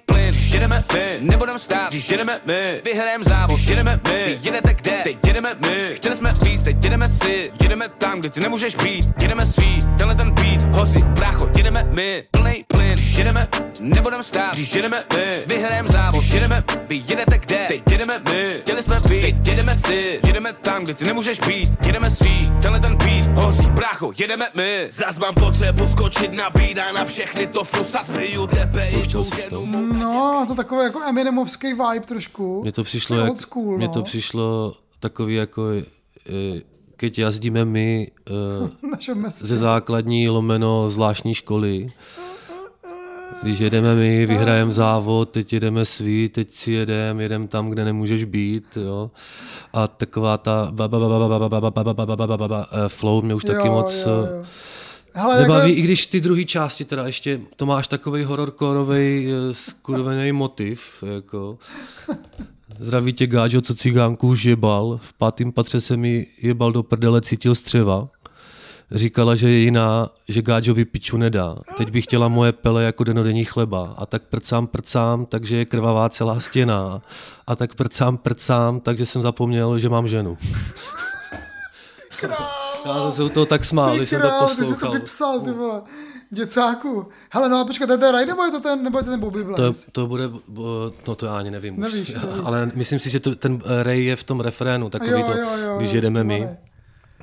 plyn, jedeme my, nebudem stát, když jedeme my, vyhrajem závod, jedeme my, vy jedete kde, teď jedeme my, chtěli jsme víc, teď jedeme si, jedeme tam, kde ty nemůžeš být, jedeme svý, tenhle ten beat, hosi, brácho, jedeme my, plnej plyn, jedeme, nebudem stát, když jedeme my, vyhrajem závod, jedeme, vy jedete kde, teď jedeme my, chtěli jsme být, teď jedeme si, jedeme tam, kde ty nemůžeš být, jedeme svý, tenhle ten beat, hosi, brácho, jedeme my, zas mám potřebu skočit na beat a na všechny to flus a zbiju tebe, to? No, má to takový jako Eminemovský vibe trošku. Mně to přišlo, jak, school, mě no. to přišlo takový jako, keď jazdíme my ze základní lomeno zvláštní školy, když jedeme my, vyhrajeme závod, teď jedeme svý, teď si jedem, jedem tam, kde nemůžeš být, jo. A taková ta flow mě už taky moc... Jo, jo, jo Hele, nebaví, jako, i když ty druhé části teda ještě, to máš takový hororkorový skurvený motiv, jako Zdraví tě Gáďo, co cigánku už jebal. V pátém patře se mi jebal do prdele, cítil střeva. Říkala, že je jiná, že Gáďovi piču nedá. Teď bych chtěla moje pele jako denodenní chleba. A tak prcám, prcám, takže je krvavá celá stěna. A tak prcám, prcám, takže jsem zapomněl, že mám ženu. Já jsem to tak smál, když jsem to král, ty jsi to poslouchal. vypsal, ty vole. Děcáku. Hele, no a počkej, to je ten Ray, nebo je to ten, nebo je to ten Bobby To, Blaze? to bude, bo- no to já ani nevím už. Nevíš, nevíš. ale myslím si, že to, ten eh, Ray je v tom refrénu, takový Jo, to, jo, jo, když jedeme my,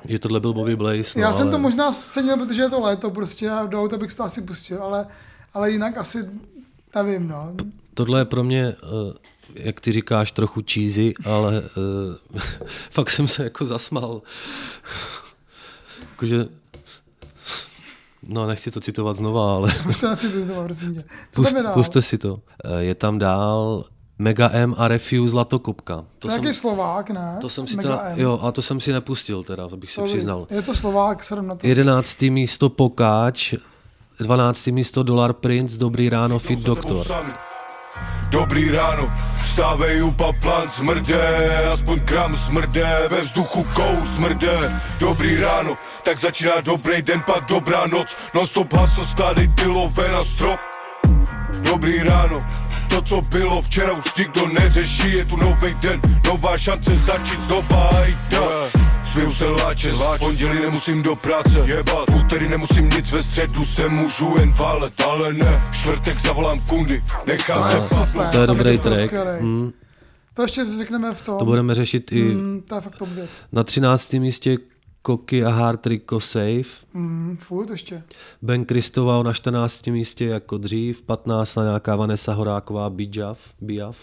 že tohle byl Bobby Blaze. No, Já jsem ale to možná scenil, protože je to léto, prostě a do auta bych to asi pustil, ale, ale jinak asi nevím, no. Tohle je pro mě, eh, jak ty říkáš, trochu cheesy, ale uh, fakt jsem se jako zasmal. Jakože, no nechci to citovat znova, ale Už to necituji znovu, prosím tě. Co pust, tam je puste si to. Eh, Je tam dál Mega M a Refuse Zlatokopka. To To je jsem, nějaký Slovák, ne? to jsem si Mega teda, M. jo, a to jsem si nepustil teda, to bych se Dobrý. přiznal. Je to Slovák, sedm na to. 11. místo Pokáč, 12. místo Dollar Prince, Dobrý ráno, Fit Doktor. Dobrý ráno, vstávej u paplan smrde, aspoň gram smrde, ve vzduchu kou smrde. Dobrý ráno, tak začíná dobrý den, pak dobrá noc, non stop hasl, skládej tylové na strop. Dobrý ráno, to co bylo včera už nikdo neřeší, je tu nový den, nová šance začít znova a Směju se láče, v pondělí nemusím do práce, jebat. V úterý nemusím nic, ve středu se můžu jen válet, ale ne, čtvrtek zavolám kundy, nechám To je se super. To je dobrý to track. Hmm, To ještě řekneme v tom. to budeme řešit i Mm, to je fakt top věc. na 13. místě Koky a Hard Rico Safe. Mm, furt ještě. Ben Kristoval na 14. místě jako dřív, 15. nějaká Vanessa Horáková Bijav, Bijav.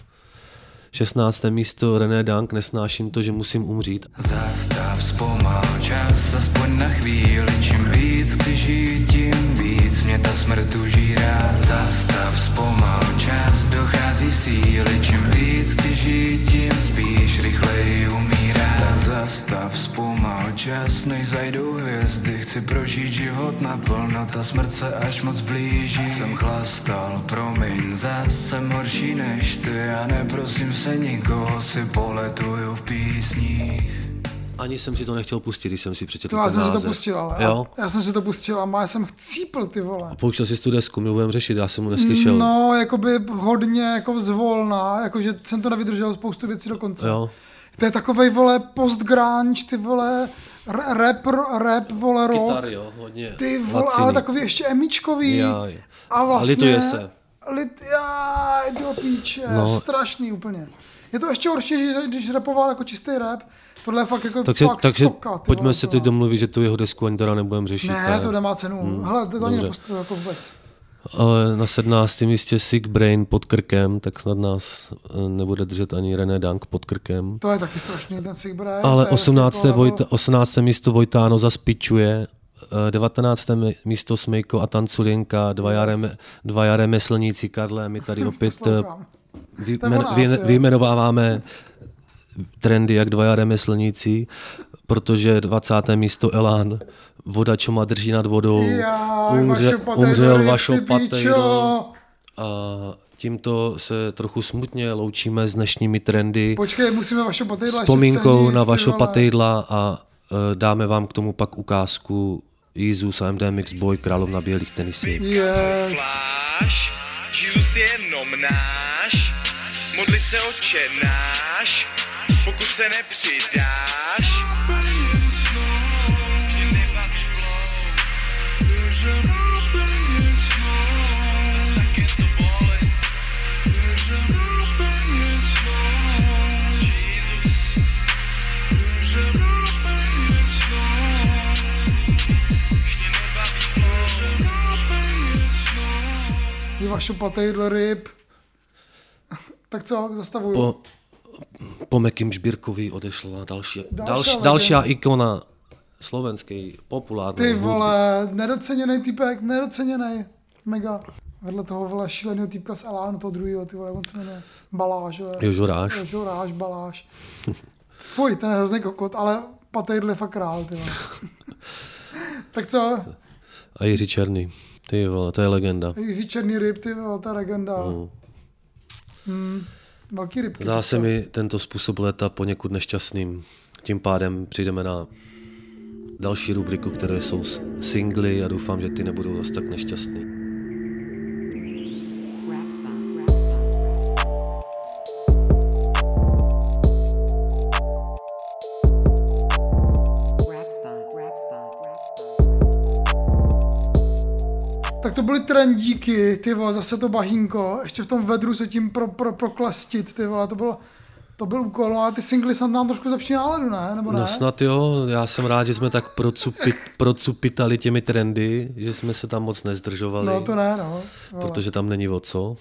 16. místo René Dank, nesnáším to, že musím umřít. Zastav, zpomal čas, aspoň na chvíli Čím víc chci žít, tím víc mě ta smrt užírá Zastav, zpomal čas, dochází síly Čím víc chci žít, tím spíš rychleji umírá Tak zastav, zpomal čas, než zajdou hvězdy Chci prožít život naplno, ta smrt se až moc blíží Jsem chlastal, promiň, zas jsem horší než ty A neprosím se nikoho, si poletuju v písních Ani jsem si to nechtěl pustit, když jsem si přečetl To já ten jsem si to název. pustil, ale Jo? já jsem si to pustil a má já jsem chcípl, ty vole. Pouštěl jsi tu desku, my budeme řešit, já jsem mu neslyšel. No, jakoby hodně jako zvolná, jakože jsem to nevydržel spoustu věcí do konce. Jo. To je takovej, vole, post-grunge, ty vole, rap, rap, vole, rock. Kytar, jo, hodně Ty vole, laciný. ale takový ještě emičkový. Já, jo. A vlastně... lituje se. Lit, já, do píče, no. Strašný úplně. Je to ještě horší, že- když rapoval jako čistý rap. Tohle je fakt jako Takže, fakt takže stoka, ty pojďme vole, se teď domluvit, že tu jeho desku ani teda nebudeme řešit. Ne, to nemá cenu. Hmm, Hele, to, to ani nepostupu jako vůbec. Ale na 17. místě Sick Brain pod krkem, tak snad nás eh, nebude držet ani René Dank pod krkem. To je taky strašný, ten Sick Brain. Ale to je 18. jako level- Vojta, 18. místo Vojtáno zaspičuje, 19. místo Smejko a Tanculinka, dva, Yes. yes. dva jaré meslníci, Karle, my tady opět eh, vyjmen, vyjmenováváme trendy jak dva jaré meslníci, protože 20. místo Elán, voda, čo má drží nad vodou, Jaj, umře, Vašo umřel Vašo. Patejdo. A tímto se trochu smutně loučíme s dnešními trendy. Počkej, musíme Vašo Patejdla scenit, na vašo patejdla a dáme vám k tomu pak ukázku Jízus a MD Mix Boy Královna bělých tenisí. Yes. Jezus je jenom náš, modli se oče náš, pokud se nepřidáš. Je Vašo Patejdl ryb. Tak co, zastavuju. Po, po Mekim Žbírkovi odešla další, Další další, ikona slovenské populární Ty hudby. vole, nedoceněný typek, nedoceněný. Mega. Vedle toho vole šíleného týpka z Elánu, toho druhého, ty vole, on se jmenuje Baláš. vole. Jožo Ráš. Jožo Ráš, Baláš. Fuj, ten je hrozný kokot, ale Patejdl je fakt král, ty vole. tak co, A Jiří Černý. Ty vole, to je legenda. Jiří Černý ryb, ty vole, ta legenda. Mm. Hmm. Velký ryb. Zdá se mi tento způsob léta poněkud nešťastným. Tím pádem přijdeme na další rubriku, které jsou singly a doufám, že ty nebudou zase tak nešťastný. Byly trendíky, ty vole, zase to bahínko, ještě v tom vedru se tím pro, pro, proklestit, ty vole, to byl, to byl úkol, no a ty singly snad nám trošku zlepší náladu, ne? Nebo ne? No snad jo, já jsem rád, že jsme tak procupit, procupitali těmi trendy, že jsme se tam moc nezdržovali. No to ne, no. Vole. Protože tam není o co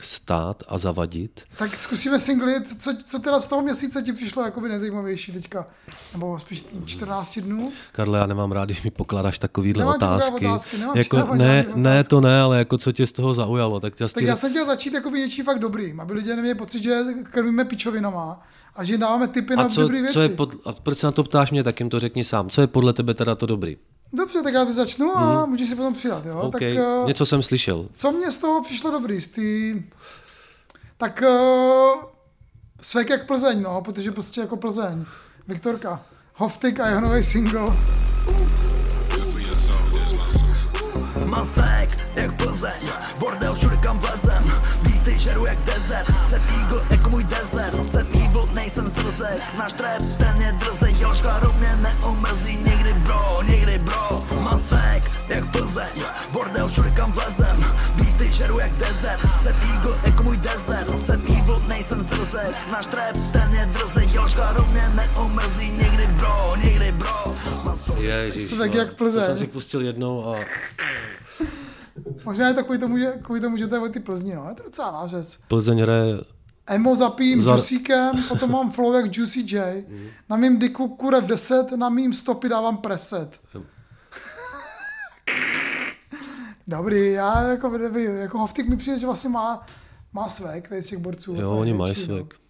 stát a zavadit. Tak zkusíme singly, co, co teda z toho měsíce ti přišlo jakoby nejzajímavější teďka? Nebo spíš 14 dnů? Karle, já nemám rád, když mi pokládáš takovýhle Nemám otázky. otázky, nemám jako, ne, žádný ne, to ne, ale jako co tě z toho zaujalo. Tak, já Tak já jsem chtěl začít jakoby něčím fakt dobrým, aby lidé neměli pocit, že krmíme pičovinama a že dáváme tipy na a co, dobré věci. co je pod, a proč se na to ptáš mě, tak jim to řekni sám. Co je podle tebe teda to dobrý? Dobře, tak já to začnu a můžeš si potom přidat, jo? OK, Tak, eh, něco jsem slyšel. Co mě z toho přišlo dobrý? Z tý... Tak uh, svek jak Plzeň, no, protože prostě jako Plzeň. Viktorka. Hoftik a jeho nový single. Masek, jak Plzeň, bordel všude kam vlezem, beaty žeru jak desert, jsem eagle jako můj desert, jsem evil, nejsem zrzek, náš trap ten je náš trap ten je drzej, děložka rovně neomrzí, nikdy bro, nikdy bro, Ježíš, Svek no, jak Plzeň. To jsem si pustil jednou a Možná je to kvůli tomu, že, kvůli tomu, že to je ty Plzni, no. Je to docela nářez. Plzeň hraje Emo zapím Za-. Juicíkem, potom mám flow jak Juicy J. Na mým diku kurev 10, na mým stopy dávám preset. Dobrý, já jako, jako Hoftik mi přijde, že vlastně má, má svek, tady z těch borců. Jo, oni mají největší, no.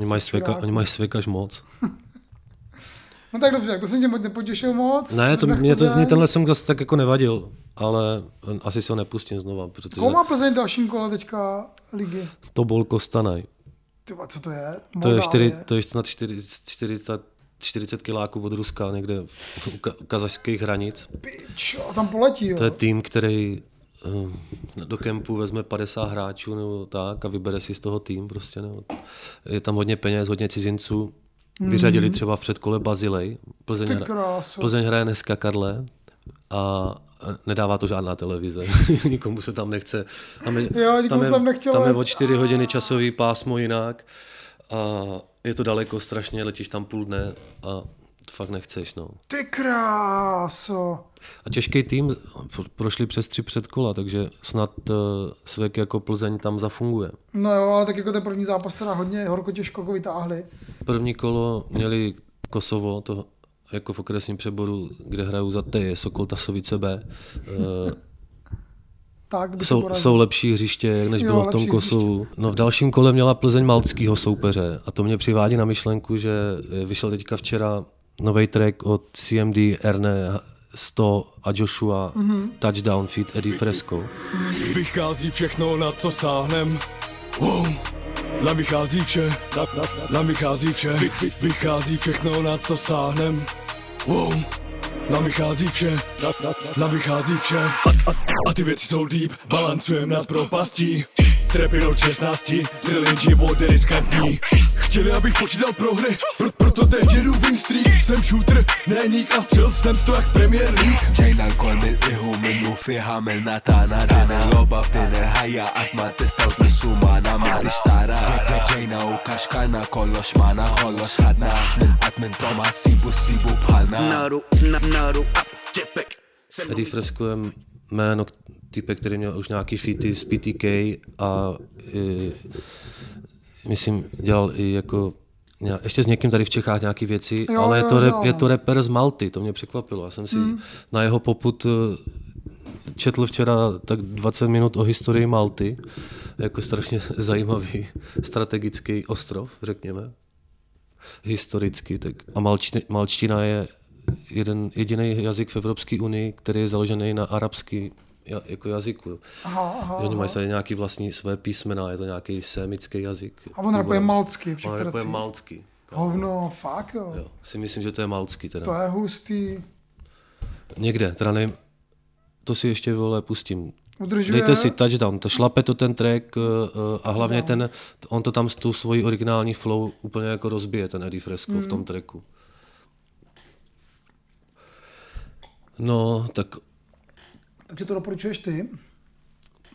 Oni mají chudáků. oni mají svek až moc. No tak dobře, tak to jsem tě moc nepotěšil moc. Ne, to, mě, to, mě tenhle song zase tak jako nevadil, ale asi se ho nepustím znova, protože Koho má Plzeň v dalším kole teďka ligy? to bol Kostanaj. Ty vole, co to je? To je, čtyři, to je snad 40, 40, 40 kiláků od Ruska, někde u, ka, u kazašských hranic. Pič, a tam poletí, jo. To je tým, který do kempu vezme 50 hráčů nebo tak a vybere si z toho tým prostě. Nebo. Je tam hodně peněz, hodně cizinců. Vyřadili Mhm. třeba v předkole Bazilej. Plzeň, hra-. Plzeň hraje dneska Karle a nedává to žádná televize. Nikomu se tam nechce. Tam je, Jo, tam je, tam nechtělo tam je o 4 hodiny časový pásmo jinak a je to daleko strašně, letíš tam půl dne a To fakt nechceš, no. Ty kráso. A těžký tým, pro- prošli přes tři předkola, takže snad uh, Svek jako Plzeň tam zafunguje. No jo, ale tak jako ten první zápas teda hodně horko těžko jako vytáhli. První kolo měli Kosovo, to jako v okresním přeboru, kde hrajou za T, Sokol Tasovice B. Uh, Tak jsou, jsou lepší hřiště, než Jo, bylo v tom Kosovu. No v dalším kole měla Plzeň malckýho soupeře a to mě přivádí na myšlenku, že eh, vyšel teďka včera nový track od CMD, Erne 100 a Joshua Mhm. Touchdown feat Eddie Fresco. Vychází všechno, na co sáhnem. Wow. Nám vychází vše, nám vychází vše, vy, vy, vychází všechno, na co sáhnem. Wow. Nám vychází vše, na, nám vychází vše. A, a, a ty věci jsou deep, balancujem nad propastí. Trepy od 16, celý život je riskantní chtěli, abych počítal prohry Pr- Proto teď jedu win streak Jsem shooter, neník a střel jsem to jak v Premier League. Jaina Kolmil i Humil, Mufi, Hamel, Natana, Rana. Loba, Fine, Haya, Atma, Testa, Vesuma, Nama Ty stará, Jaina, Jaina, Ukaška, na Kološ, Mana, Kološ, Hadna. Atmen, Atmen, Tomas, Sibu, Sibu, Pana Naru, na, Naru, A Jepek. Refreskujem jméno, týpek, který měl už nějaký fity s PTK a e, myslím, dělal i jako ještě s někým tady v Čechách nějaký věci, Jo, ale je jo, to, jo. rap, je to rapper z Malty, to mě překvapilo. Já jsem si Hmm. na jeho poput eh, četl včera tak 20 minut o historii Malty, jako strašně zajímavý strategický ostrov, řekněme, historicky. Tak, a malčtina, malčtina je jeden jediný jazyk v Evropské unii, který je založený na arabský jako jazyku. Aha, aha, Oni mají tady nějaký vlastní své písmena, je to nějaký sémický jazyk. A on rapuje malcky On rapuje malcky. Hovno, fakt jo. Jo, si myslím, že to je malcky teda. To je hustý. Někde, teda nevím, to si ještě vole pustím. Udržuje- Dejte si touchdown, to šlape to ten track uh, uh, a hlavně ten, on to tam s tou svojí originální flow úplně jako rozbije, ten Eddie Fresco v tom Mhm. tracku. No, tak Takže to doporučuješ ty?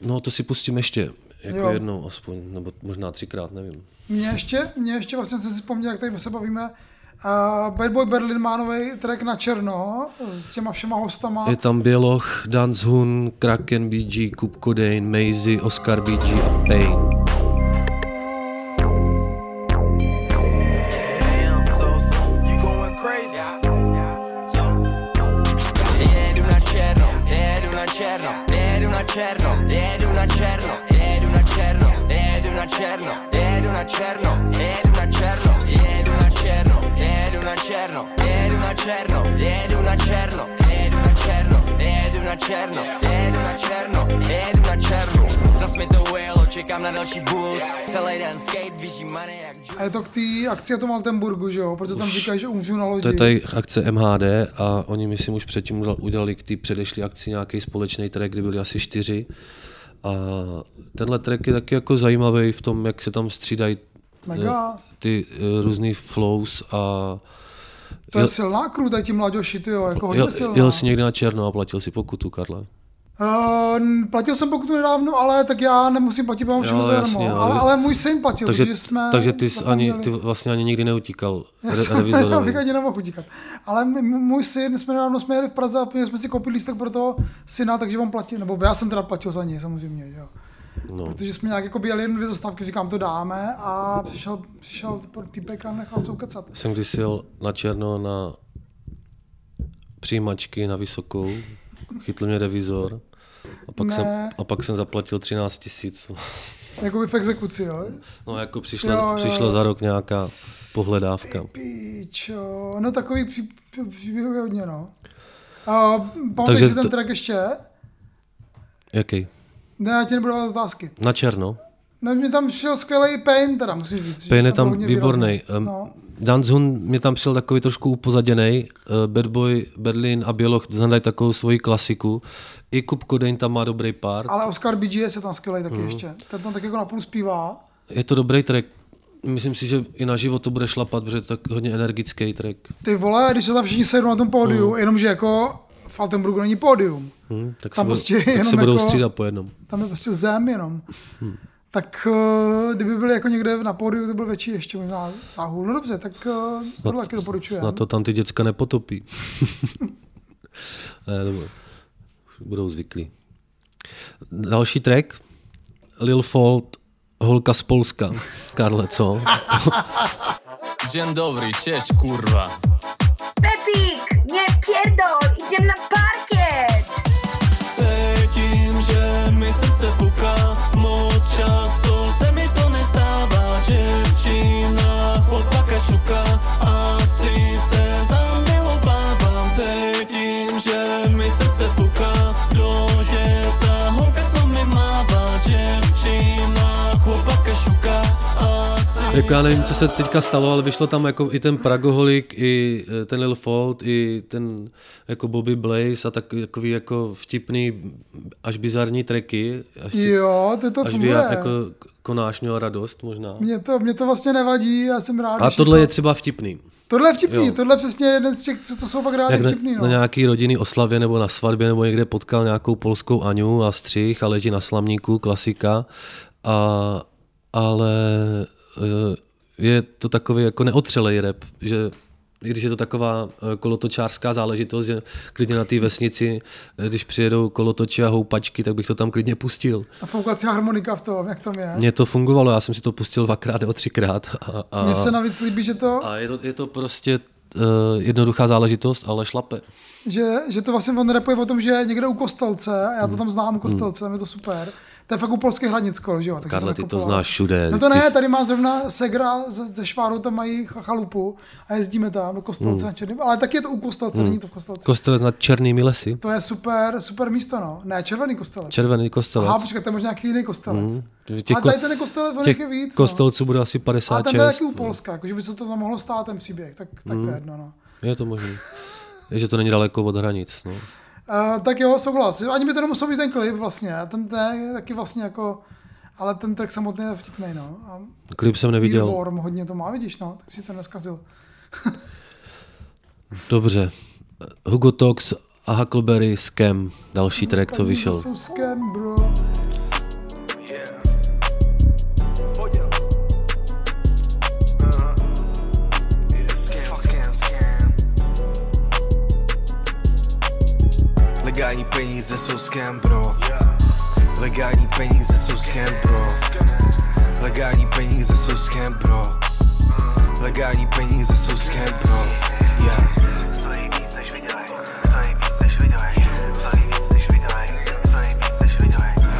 no, to si pustím ještě, jako Jo. jednou aspoň, nebo možná třikrát, nevím. Mně ještě, mně ještě vlastně jsem si vzpomněl, jak tady se bavíme, uh, Bad Boy Berlin má nový track na černo s těma všema hostama. Je tam Běloch, Dance Hun, Kraken BG, Kup Codain, Maisie, Oscar BG a Pain. Jedu na černo, jedu na černo, jedu na černo, jedu na černo, jedu na černo, jedu na černo, jedu na černo, jedu na černo, jedu na černo, jedu na černo, jedu na černo, jedu na černo, jedu na černo, jedu na černo. Zas mi to ujelo, čekám na další bus, celý den skate, vyží money jak A je to k té akci na tom Altenburgu, že jo? Protože tam říkají, že umřu na lodi. To je tady akce MHD a oni myslím už předtím udělali- udělali k té předešlé akci nějaký společný track, kdy byli asi čtyři. A tenhle track je taky jako zajímavý v tom, jak se tam střídají Mega. eh, ty uh, různý flows a To je jel, silná tady ti mladoši, ty jo, jako hodně jel, silná. jel si někdy na černo a platil si pokutu, Karle. Uh, platil jsem pokutu nedávno, ale tak já nemusím platit, mám všemu Jo, zadarmo. ale, ale- můj syn platil, takže, protože jsme takže ty, jsi ani, ty vlastně ani nikdy neutíkal Já re, jsem já bych ani nemohl utíkat. Ale můj syn, jsme nedávno jsme jeli v Praze a jsme si koupili lístek pro toho syna, takže on platil, nebo já jsem teda platil za něj samozřejmě, jo. No. Protože jsme nějak jako byli jen dvě zastávky, říkám, to dáme a přišel, přišel týpek a nechal se ukecat. Jsem když jel na černo na přijímačky na vysokou, chytl mě revizor a pak, Ne. jsem, a pak jsem zaplatil 13 tisíc. Jakoby v exekuci, jo. No jako přišla, Jo, jo, přišla za rok nějaká pohledávka. Píčo, no takový pří, příběhů je hodně, no. A pamatuješ si ten to- track ještě? Jaký? Ne, já ti nebudu dávat otázky. Na černo. No, mě tam šel skvělý Pain, teda musím říct. Pain je tam hodně výborný. Um, No. Dance Hun mě tam přišel takový trošku upozaděný. Uh, Bad Boy, Berlin a Běloch znamenají takovou svoji klasiku. I Kup Codain tam má dobrý pár. Ale Oscar BGS je tam skvělý taky Mhm. ještě. Ten tam tak jako napůl zpívá. Je to dobrý track. Myslím si, že i na život to bude šlapat, protože je to tak hodně energický track. Ty vole, když se tam všichni sejdou na tom pódiu, Mhm. jenomže jako v Altenburgu není pódium. Hm, tak Tam se, prostě budou, tak jenom se budou jako- střídat po jednom. Tam je prostě zem jenom. Hm. tak uh, kdyby byli jako někde na pódiu, to byl větší ještě možná záhul. No dobře, tak uh, tohle taky doporučuji. Snad to tam ty děcka nepotopí. ne, nebo budou zvyklí. Další track. Lil Fold, holka z Polska. Karle, co? Dzień dobry, cześć kurwa. Srdce puká Moc často se mi to nestává. Děvčina chłopaka šuká Jako já nevím, co se teďka stalo, ale vyšlo tam jako i ten Pragoholik, i eh, ten Lil Fold, i ten jako Bobby Blaze a tak, takový jako vtipný, až bizarní tracky. Až, si- Jo, to to až by funguje. já jako konáš měl radost možná. Mě to, mě to vlastně nevadí, já jsem rád. A tohle to... je třeba vtipný. Tohle je vtipný, Jo. tohle je přesně jeden z těch, co, co jsou fakt rádi Jak na, vtipný. No. na nějaký rodinný oslavě nebo na svatbě nebo někde potkal nějakou polskou Aňu a střih a leží na slamníku, klasika. A, ale je to takový jako neotřelej rap, že i když je to taková eh, kolotočářská záležitost, že klidně na té vesnici, eh, když přijedou kolotoči a houpačky, tak bych to tam klidně pustil. A foukací harmonika v tom, jak tam je. Mně to fungovalo, já jsem si to pustil dvakrát nebo třikrát. A, a, Mně se navíc líbí, že to, a je to, je to prostě uh, jednoduchá záležitost, ale šlape. že, že to vlastně on rapuje o tom, že je někde u Kostelce, a já to Hmm. tam znám u Kostelce, tam je to super. To je fakt u polských hranicko, že jo? takže Karle, tam ty to znáš všude. No to ne, jsi- tady má zrovna Segra ze, ze Šváru, tam mají ch- chalupu a jezdíme tam do Kostelce Hmm. na Černým, ale taky je to u Kostelce, Hmm. není to v Kostelci. Kostelec nad černými lesy. To je super, super místo, no. Ne, červený kostelec. Červený kostelec. Aha, počkej, to je možná nějaký jiný kostelec. Mm. A tady ten kostelec, těch je víc, no. kostelců bude asi A 56. ten je taky u Polska, jakože by se to tam mohlo stát, ten příběh, tak, tak to Mm. je jedno, no. Je to možné. Je, že to není daleko od hranic. No. Uh, tak jo, souhlas. Ani by to nemusel být ten klip vlastně, ten, ten je taky vlastně jako, ale ten track samotný je vtipný, no. A Klip jsem neviděl. Worm hodně to má, vidíš, no, tak si to neskazil. Dobře. Hugo Tox a Huckleberry Scam, další track, co vyšel. Scam, bro. Legální peníze jsou scam, bro. Legální peníze jsou scam, bro. Legální peníze jsou scam, bro. Legální peníze jsou scam, bro. Yeah.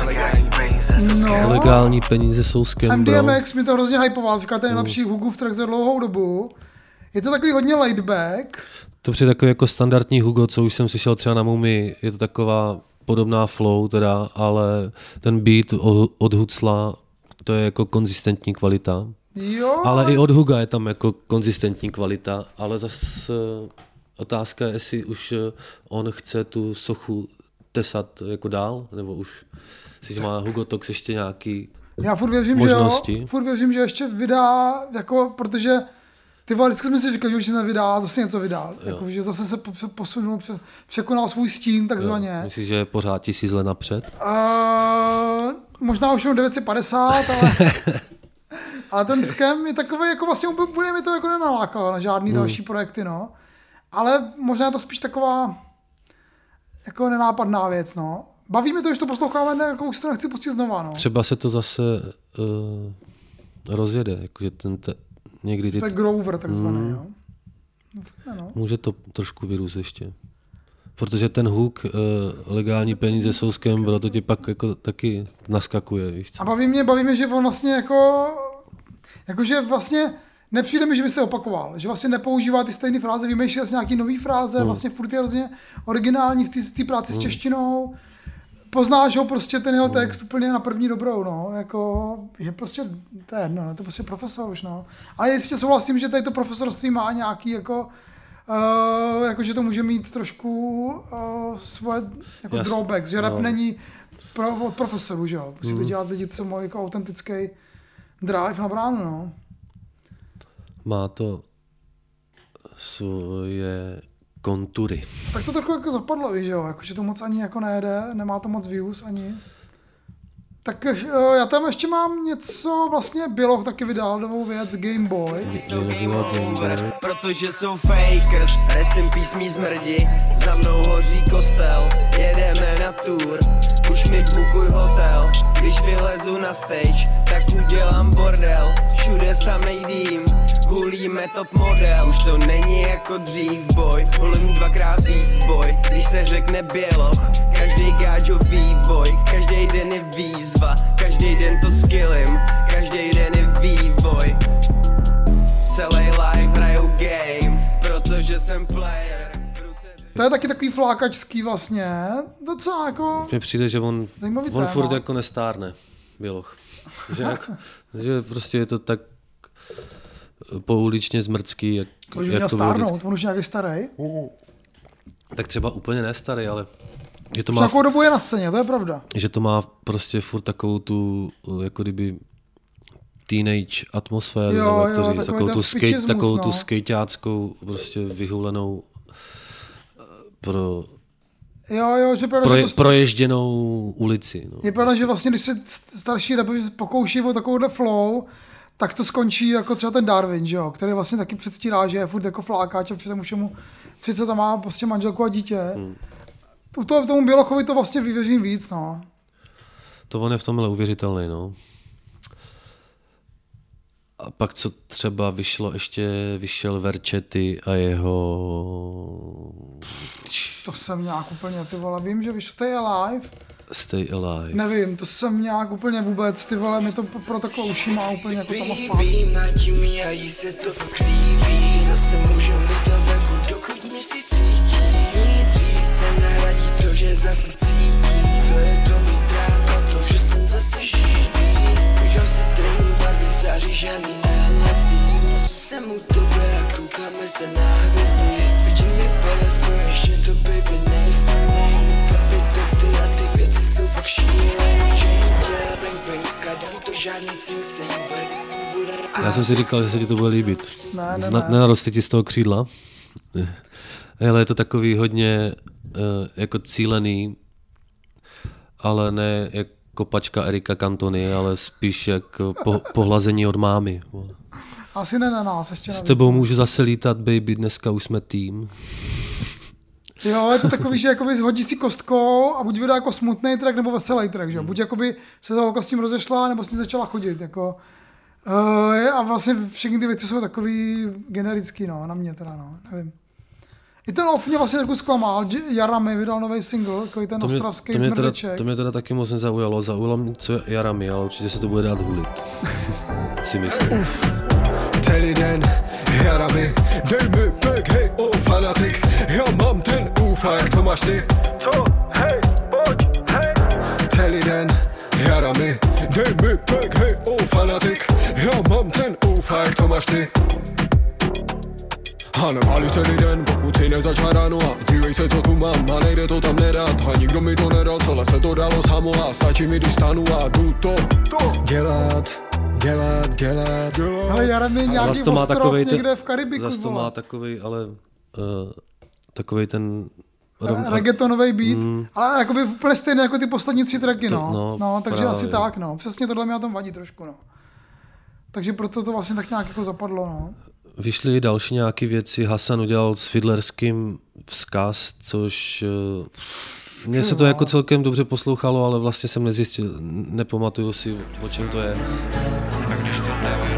Legální peníze jsou scam, No. Legální peníze jsou scam, bro. MDMX mi to hrozně hypoval, říká, to je nejlepší Hugův track za dlouhou dobu. Je to takový hodně laid back, To přijde takový jako standardní Hugo, co už jsem slyšel třeba na Mumi, je to taková podobná flow teda, ale ten beat od Hucla, to je jako konzistentní kvalita. jo. Ale i od Huga je tam jako konzistentní kvalita, ale zase otázka je, jestli už eh, on chce tu sochu tesat jako dál, nebo už si má Hugo Tox ještě nějaký Já furt věřím, možnosti. že jo, furt věřím, že ještě vydá, jako, protože ty vole, vždycky jsme si říkali, že už se nevydá, zase něco vydal. Jo. Jako, že zase se po- posunul, pře- překonal svůj stín, takzvaně. Myslíš, že je pořád tisíc let napřed? Uh, možná už jenom 950, ale, ale ten scam je takový, jako vlastně úplně mi to jako nenalákalo na žádný Hmm. další projekty, no. Ale možná je to spíš taková jako nenápadná věc, no. Baví mě to, že to posloucháme, ne, jako už to nechci pustit znova, no. Třeba se to zase uh, rozjede, jakože ten te, někdy ty... To je Grover takzvaný, Mm. jo. No. Může to trošku vyrůst ještě. Protože ten hook, uh, legální peníze jsou scam, bro, to ti pak jako taky naskakuje, víš co? A baví mě, baví mě, že on vlastně jako, jakože vlastně nepřijde mi, že by se opakoval, že vlastně nepoužívá ty stejné fráze, vymýšlí asi nějaký nový fráze, Hmm. vlastně furt je hrozně originální v té- práci s Hmm. češtinou, poznáš ho prostě ten jeho text úplně na první dobrou, no, jako je prostě, to je jedno, no, to je prostě profesor už, no. Ale jistě souhlasím, že tady to profesorství má nějaký jako, Uh, jako, že to může mít trošku uh, svoje jako Jas- drawbacks, že rap no. není pro, od profesorů, že jo. Musí to Mm. dělat lidi, co mají jako autentický drive na bránu, no. Má to svoje kontury. Tak to trochu jako zapadlo, víš, že jo, jako, že to moc ani jako nejede, nemá to moc views ani. Tak eh, já tam ještě mám něco, vlastně Běloch taky vydal novou věc, Game Boy. Protože jsou fakers, rest in peace mý zmrdi Za mnou hoří kostel, jedeme na tour Už mi bukuj hotel, když vylezu na stage Tak udělám bordel, všude samej dým Hulíme top model, už to není jako dřív boy Hulím dvakrát víc boy, když se řekne běloch Každý gáčo vývoj, každý den je výzva Každý den to skillim, každý den je vývoj. Celý life hraju game, protože jsem player. To je taky takový flákačský vlastně, docela jako... Mně přijde, že on, Zajímavý on téma. furt jako nestárne, Běloch. Že, jako, že prostě je to tak pouličně zmrcký, jak, On už měl stárnout, vždycky. on už nějaký starý. Tak třeba úplně nestarý, ale že to Už má, takovou dobu je na scéně, to je pravda. že to má prostě furt takovou tu, jako kdyby teenage atmosféru, Jo, nebo jo, říct, takovou tu, skate, takovou tu no. skejťáckou, prostě vyhulenou eh, pro, Jo, jo, že pravda, proje, že to, proježděnou ulici. No. je pravda, že vlastně, když se st- starší rapeři pokouší o takovouhle flow, tak to skončí jako třeba ten Darwin, že jo, který vlastně taky předstírá, že je furt jako flákáč a přitom už je mu 30 a má prostě manželku a dítě. Hmm. U toho, tomu Bělochovi to vlastně vyvěřím víc, no. To on je v tomhle uvěřitelný, no. A pak co třeba vyšlo, ještě vyšel Verčety a jeho... To jsem nějak úplně, ty vole, vím, že víš, Stay Alive, Stay Alive. nevím, to jsem nějak úplně vůbec, ty vole, mi to pro takové uši má úplně jako tam. Baby, mi a jí se to fakt líbí Zase lítat venku, dokud měsíc svítí Nic víc se to, že zase cítím Co je to a to, že jsem zase živý se barvy LSD Noc jsem u tebe a koukáme se na hvězdy Vidím je palesko, ještě to baby nejsme Kapitol, ty a ty jsou fakt šílený James dělá bang bang, skladám to žádný cink, cink, Já jsem si říkal, že se ti to bude líbit. Ne, ne, Na, ne. ti z toho křídla? Ale je to takový hodně uh, jako cílený, ale ne jako kopačka Erika Cantony, ale spíš jako po, pohlazení od mámy. Asi ne na nás, ještě S tebou můžu zase lítat, baby, dneska už jsme tým. Jo, je to takový, že jakoby hodí si kostkou a buď vydá jako smutný track nebo veselý track, že? jo? Buď jakoby se ta holka s tím rozešla, nebo s ní začala chodit, jako. Uh, a vlastně všechny ty věci jsou takový generický, no, na mě teda, no, nevím. I ten off mě vlastně trošku zklamal, Jara mi vydal nový single, takový ten To mě, ostravský to, mě teda, zmrdeček. to mě teda taky moc nezaujalo. Zaujalo mě, co je Jarami, ale určitě se to bude dát hulit. si myslím. Celý den, jara mi, dej mi back, hej, fanatik. Já mám ten úfa, jak to máš ty? Co, hej, pojď, hej. Celý den, jara mi, dej mi back, hej, oh, fanatik. Já mám ten úfa, jak to máš ty? A nepálí celý den, pokud si nezačal ráno a dívej se, co tu mám. A nejde to tam nedat a nikdo mi to nedal, celé se to dalo samo. A stačí mi, když stanu a jdu to dělat, dělat, dělat, dělat. Ale Jara mi nějaký to má ostrov takovej někde v Karibiku, Zas to má takovej, ale uh, takovej ten... Re- reggaetonový beat, Mm. ale jakoby úplně stejný jako ty poslední tři tracky, To- no. no, no takže právě. asi tak, no. Přesně tohle mi na tom vadí trošku, no. Takže proto to vlastně tak nějak jako zapadlo, no. Vyšly i další nějaké věci. Hasan udělal s Fiddlerským vzkaz, což uh, mně se to jako celkem dobře poslouchalo, ale vlastně jsem nezjistil, nepamatuju si, o čem to je. V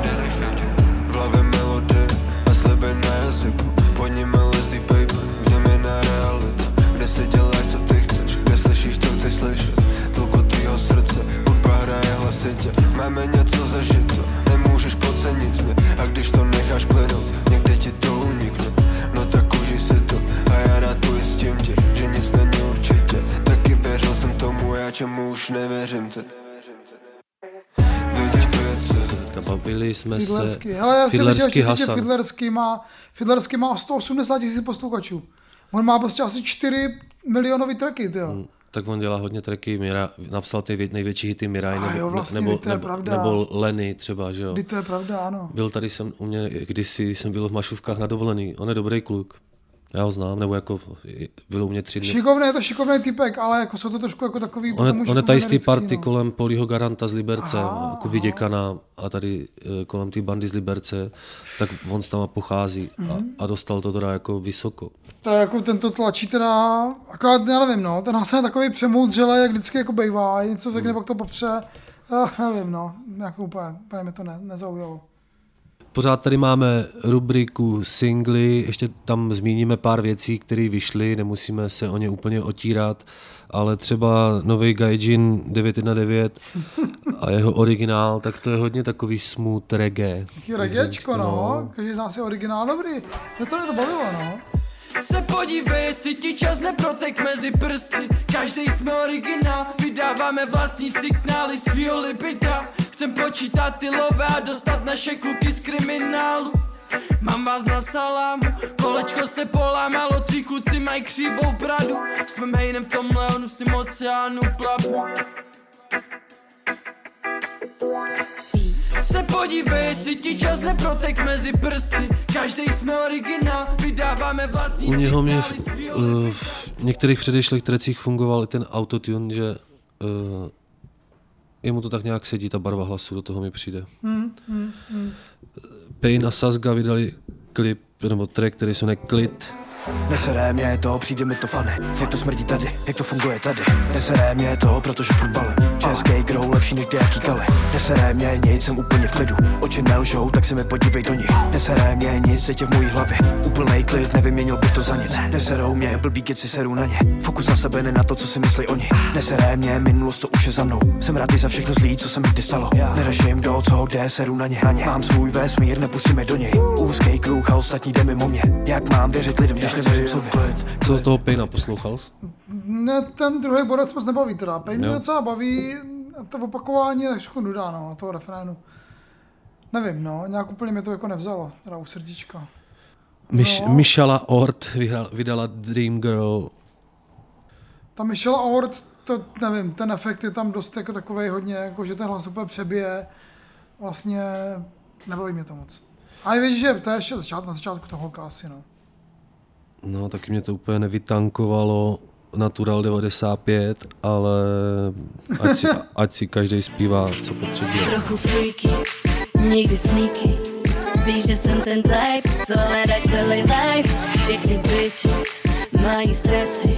hlasitě Máme něco zažito, nemůžeš podcenit mě A když to necháš plynout, někde ti to unikne No tak užij si to a já na to jistím tě Že nic není určitě, taky věřil jsem tomu, já čemu už nevěřím teď Bavili jsme se... Fiddlerský. Hele, já si myslím, Fiddlerský že Hasan. Fiddlerský má, Fiddlerský má 180 tisíc posluchačů. On má prostě asi 4 milionový tracky, jo. Tak on dělá hodně tracky, Mira, napsal ty vě- největší hity Miraj, A nebo, jo, vlastně, nebo, to je nebo, pravda. nebo Lenny třeba, že jo. Kdy to je pravda, ano. Byl tady jsem u mě, kdysi jsem byl v Mašovkách na dovolený, on je dobrý kluk. Já ho znám, nebo jako vyloumě tři dny. Šikovný, je to šikovný typek, ale jako jsou to trošku jako takový... On je, on je tady z té americký, party no. kolem Polího Garanta z Liberce, Aha, Kuby Děkana a tady eh, kolem té bandy z Liberce, tak on s tam pochází a, Mhm. a dostal to teda jako vysoko. To je jako tento tlačí teda, akorát já nevím, no, ten Hasan je takový přemoudřelý, jak vždycky jako bejvá, něco řekne, pak to popře, Ach, nevím, no, jako úplně, úplně mi to ne, nezaujalo. Pořád tady máme rubriku singly, ještě tam zmíníme pár věcí, které vyšly, nemusíme se o ně úplně otírat, ale třeba nový Gaijin 919 a jeho originál, tak to je hodně takový smooth reggae. Taky regečko, no, každý z nás je originál, dobrý, něco mě to bavilo, no. Se podívej, jestli ti čas neprotek mezi prsty. Každý jsme originál, vydáváme vlastní signály svýho libida Chcem počítat ty love a dostat naše kluky z kriminálu. Mám vás na salámu, kolečko se polámalo, tví kluci mají křivou bradu Jsme mainem v tom leonu s tím oceánu plavu. Se podívej, jestli ti čas neprotek mezi prsty. Každý jsme originál, vydáváme vlastní U něho mě v, svýho eh, v některých předešlých trecích fungoval i ten autotune, že uh, jemu to tak nějak sedí, ta barva hlasu, do toho mi přijde. Hmm, hmm, hmm. Pain a Sasga vydali klip, nebo track, který se jmenuje Klit. Neseré mě to, přijde mi to fany Jak to smrdí tady, jak to funguje tady Neseré mě to, protože fotbalem Český grow lepší než jaký kale. Neseré mě nic, jsem úplně v klidu. Oči nelžou, tak se mi podívej do nich. Neseré mě nic, teď je v mojí hlavě. Úplnej klid, nevyměnil bych to za nic. Neserou mě, blbý keci serou na ně. Fokus na sebe, ne na to, co si myslí oni. Neseré mě, minulost to už je za mnou. Jsem rád za všechno zlý, co se mi kdy stalo. Neřeším do co, kde seru na ně. Mám svůj vesmír, nepustíme do něj. Úzký kruh a ostatní jde mimo mě. Jak mám věřit lidem, když nevěřím sobě? Co z toho Paina poslouchal? Ne, ten druhý borec moc nebaví teda. Pej mě Jo. docela baví, to opakování je trošku nuda, no, toho refrénu. Nevím, no, nějak úplně mě to jako nevzalo, teda u srdíčka. Miš, No. Michala Ort vyhra- vydala Dream Girl. Ta Michelle Ord, to nevím, ten efekt je tam dost jako takový hodně, jako že ten hlas úplně přebije. Vlastně nebaví mě to moc. A i víš, že to je ještě začát, na začátku toho holka asi, no. No, taky mě to úplně nevytankovalo. Natural 95, ale ať si, ať si každý zpívá, co potřebuje. Trochu freaky, někdy sneaky Víš, že jsem ten type, co hledáš celý life Všechny bitches mají stresy.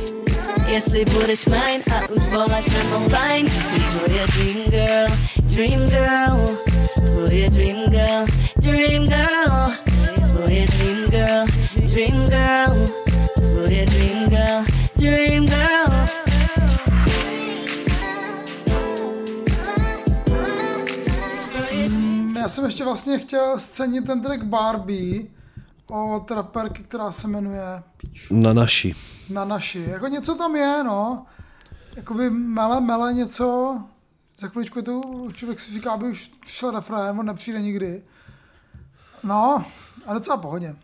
Jestli budeš mine a už voláš na online Že jsem tvoje dream girl, dream girl. Tvoje dream girl, dream girl. Tvoje dream girl, dream girl Tvoje dream girl, dream girl Mm, Já jsem ještě vlastně chtěl scenit ten track Barbie od raperky, která se jmenuje Na naši. Na naši. Jako něco tam je, no. Jakoby mele, mele něco. Za chviličku je to, člověk si říká, aby už přišel refrén, on nepřijde nikdy. No, a docela pohodě.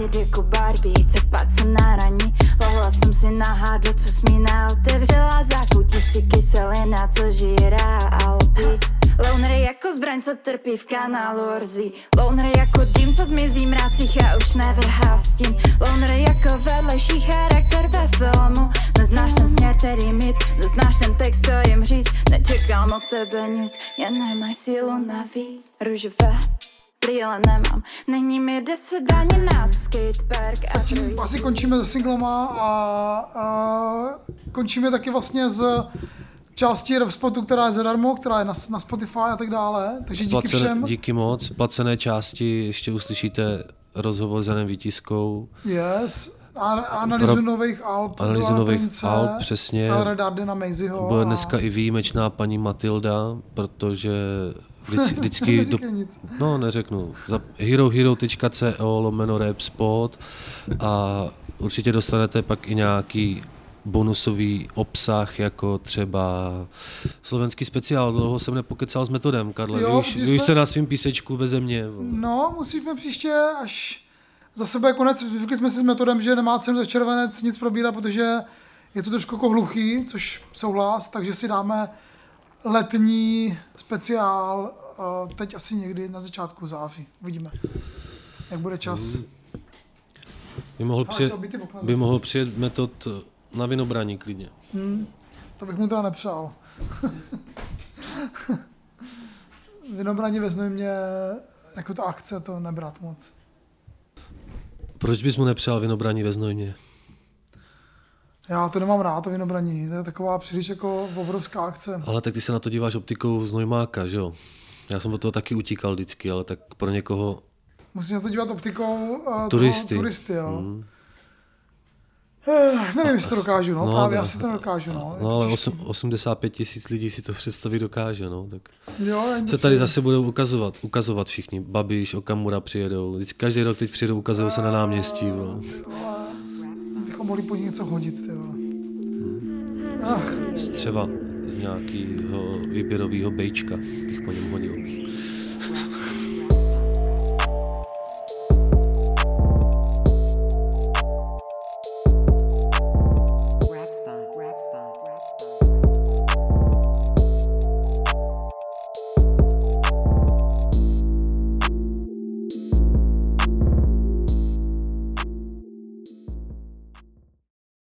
Naked jako Barbie, chce pat se na Lehla jsem si na hádlo, co smína otevřela zákutí si kyselina, co žírá Alpy Loner jako zbraň, co trpí v kanálu Orzy. Loner jako dým, co zmizí mrácích a už nevrhá stín. Loner jako vedlejší charakter ve filmu. Neznáš ten směr, který mít, neznáš ten text, co jim říct. Nečekám od tebe nic, jen nemaj sílu navíc. Růžové brýle nemám, není mi deset ani na skatepark a Tím asi končíme se singlama a, a končíme taky vlastně z části rap spotu, která je zadarmo, která je na, na Spotify a tak dále. Takže díky Placené, všem. díky moc. V placené části ještě uslyšíte rozhovor s Janem Výtiskou. Yes. A, analýzu Pro- nových alb. analýzu nových Prince, alb, přesně. Dardena, Maisieho. Bude a- dneska i výjimečná paní Matilda, protože vždycky, vždycky do, no neřeknu, za herohero.co lomeno rap spot. A určitě dostanete pak i nějaký bonusový obsah, jako třeba slovenský speciál, dlouho jsem nepokecal s metodem, Karle, Jo, už jsme- jste na svým písečku beze mě. No, musíme příště, až za sebe konec, řekli jsme si s metodem, že nemá cenu za červenec nic probírat, protože je to trošku jako hluchý, což souhlas, takže si dáme letní speciál, teď asi někdy na začátku září. Uvidíme, jak bude čas. By mohl, Ale přijet, by by mohl přijet metod na vinobraní klidně. Hmm, to bych mu teda nepřál. Vinobraní ve Znojmě, jako ta akce, to nebrat moc. Proč bys mu nepřál vinobraní ve Znojmě? Já to nemám rád, to vinobraní. To je taková příliš jako obrovská akce. Ale tak ty se na to díváš optikou Znojmáka, že jo? Já jsem od toho taky utíkal vždycky, ale tak pro někoho Musíš se to dívat optikou uh, turisty. Toho, turisty jo. Hmm. Eh, nevím, jestli to dokážu, no, no právě to- asi to nedokážu, no. No ale těžký. osm, 85 tisíc lidí si to představit dokáže, no. Tak Jo, se tady zase budou ukazovat, ukazovat všichni. Babiš, Okamura přijedou. Vždycky, každý rok teď přijedou, ukazují se na náměstí. Vole. Bychom mohli po něco hodit, ty vole. Ach, Střeva z nějakého výběrového bejčka bych po něm hodil.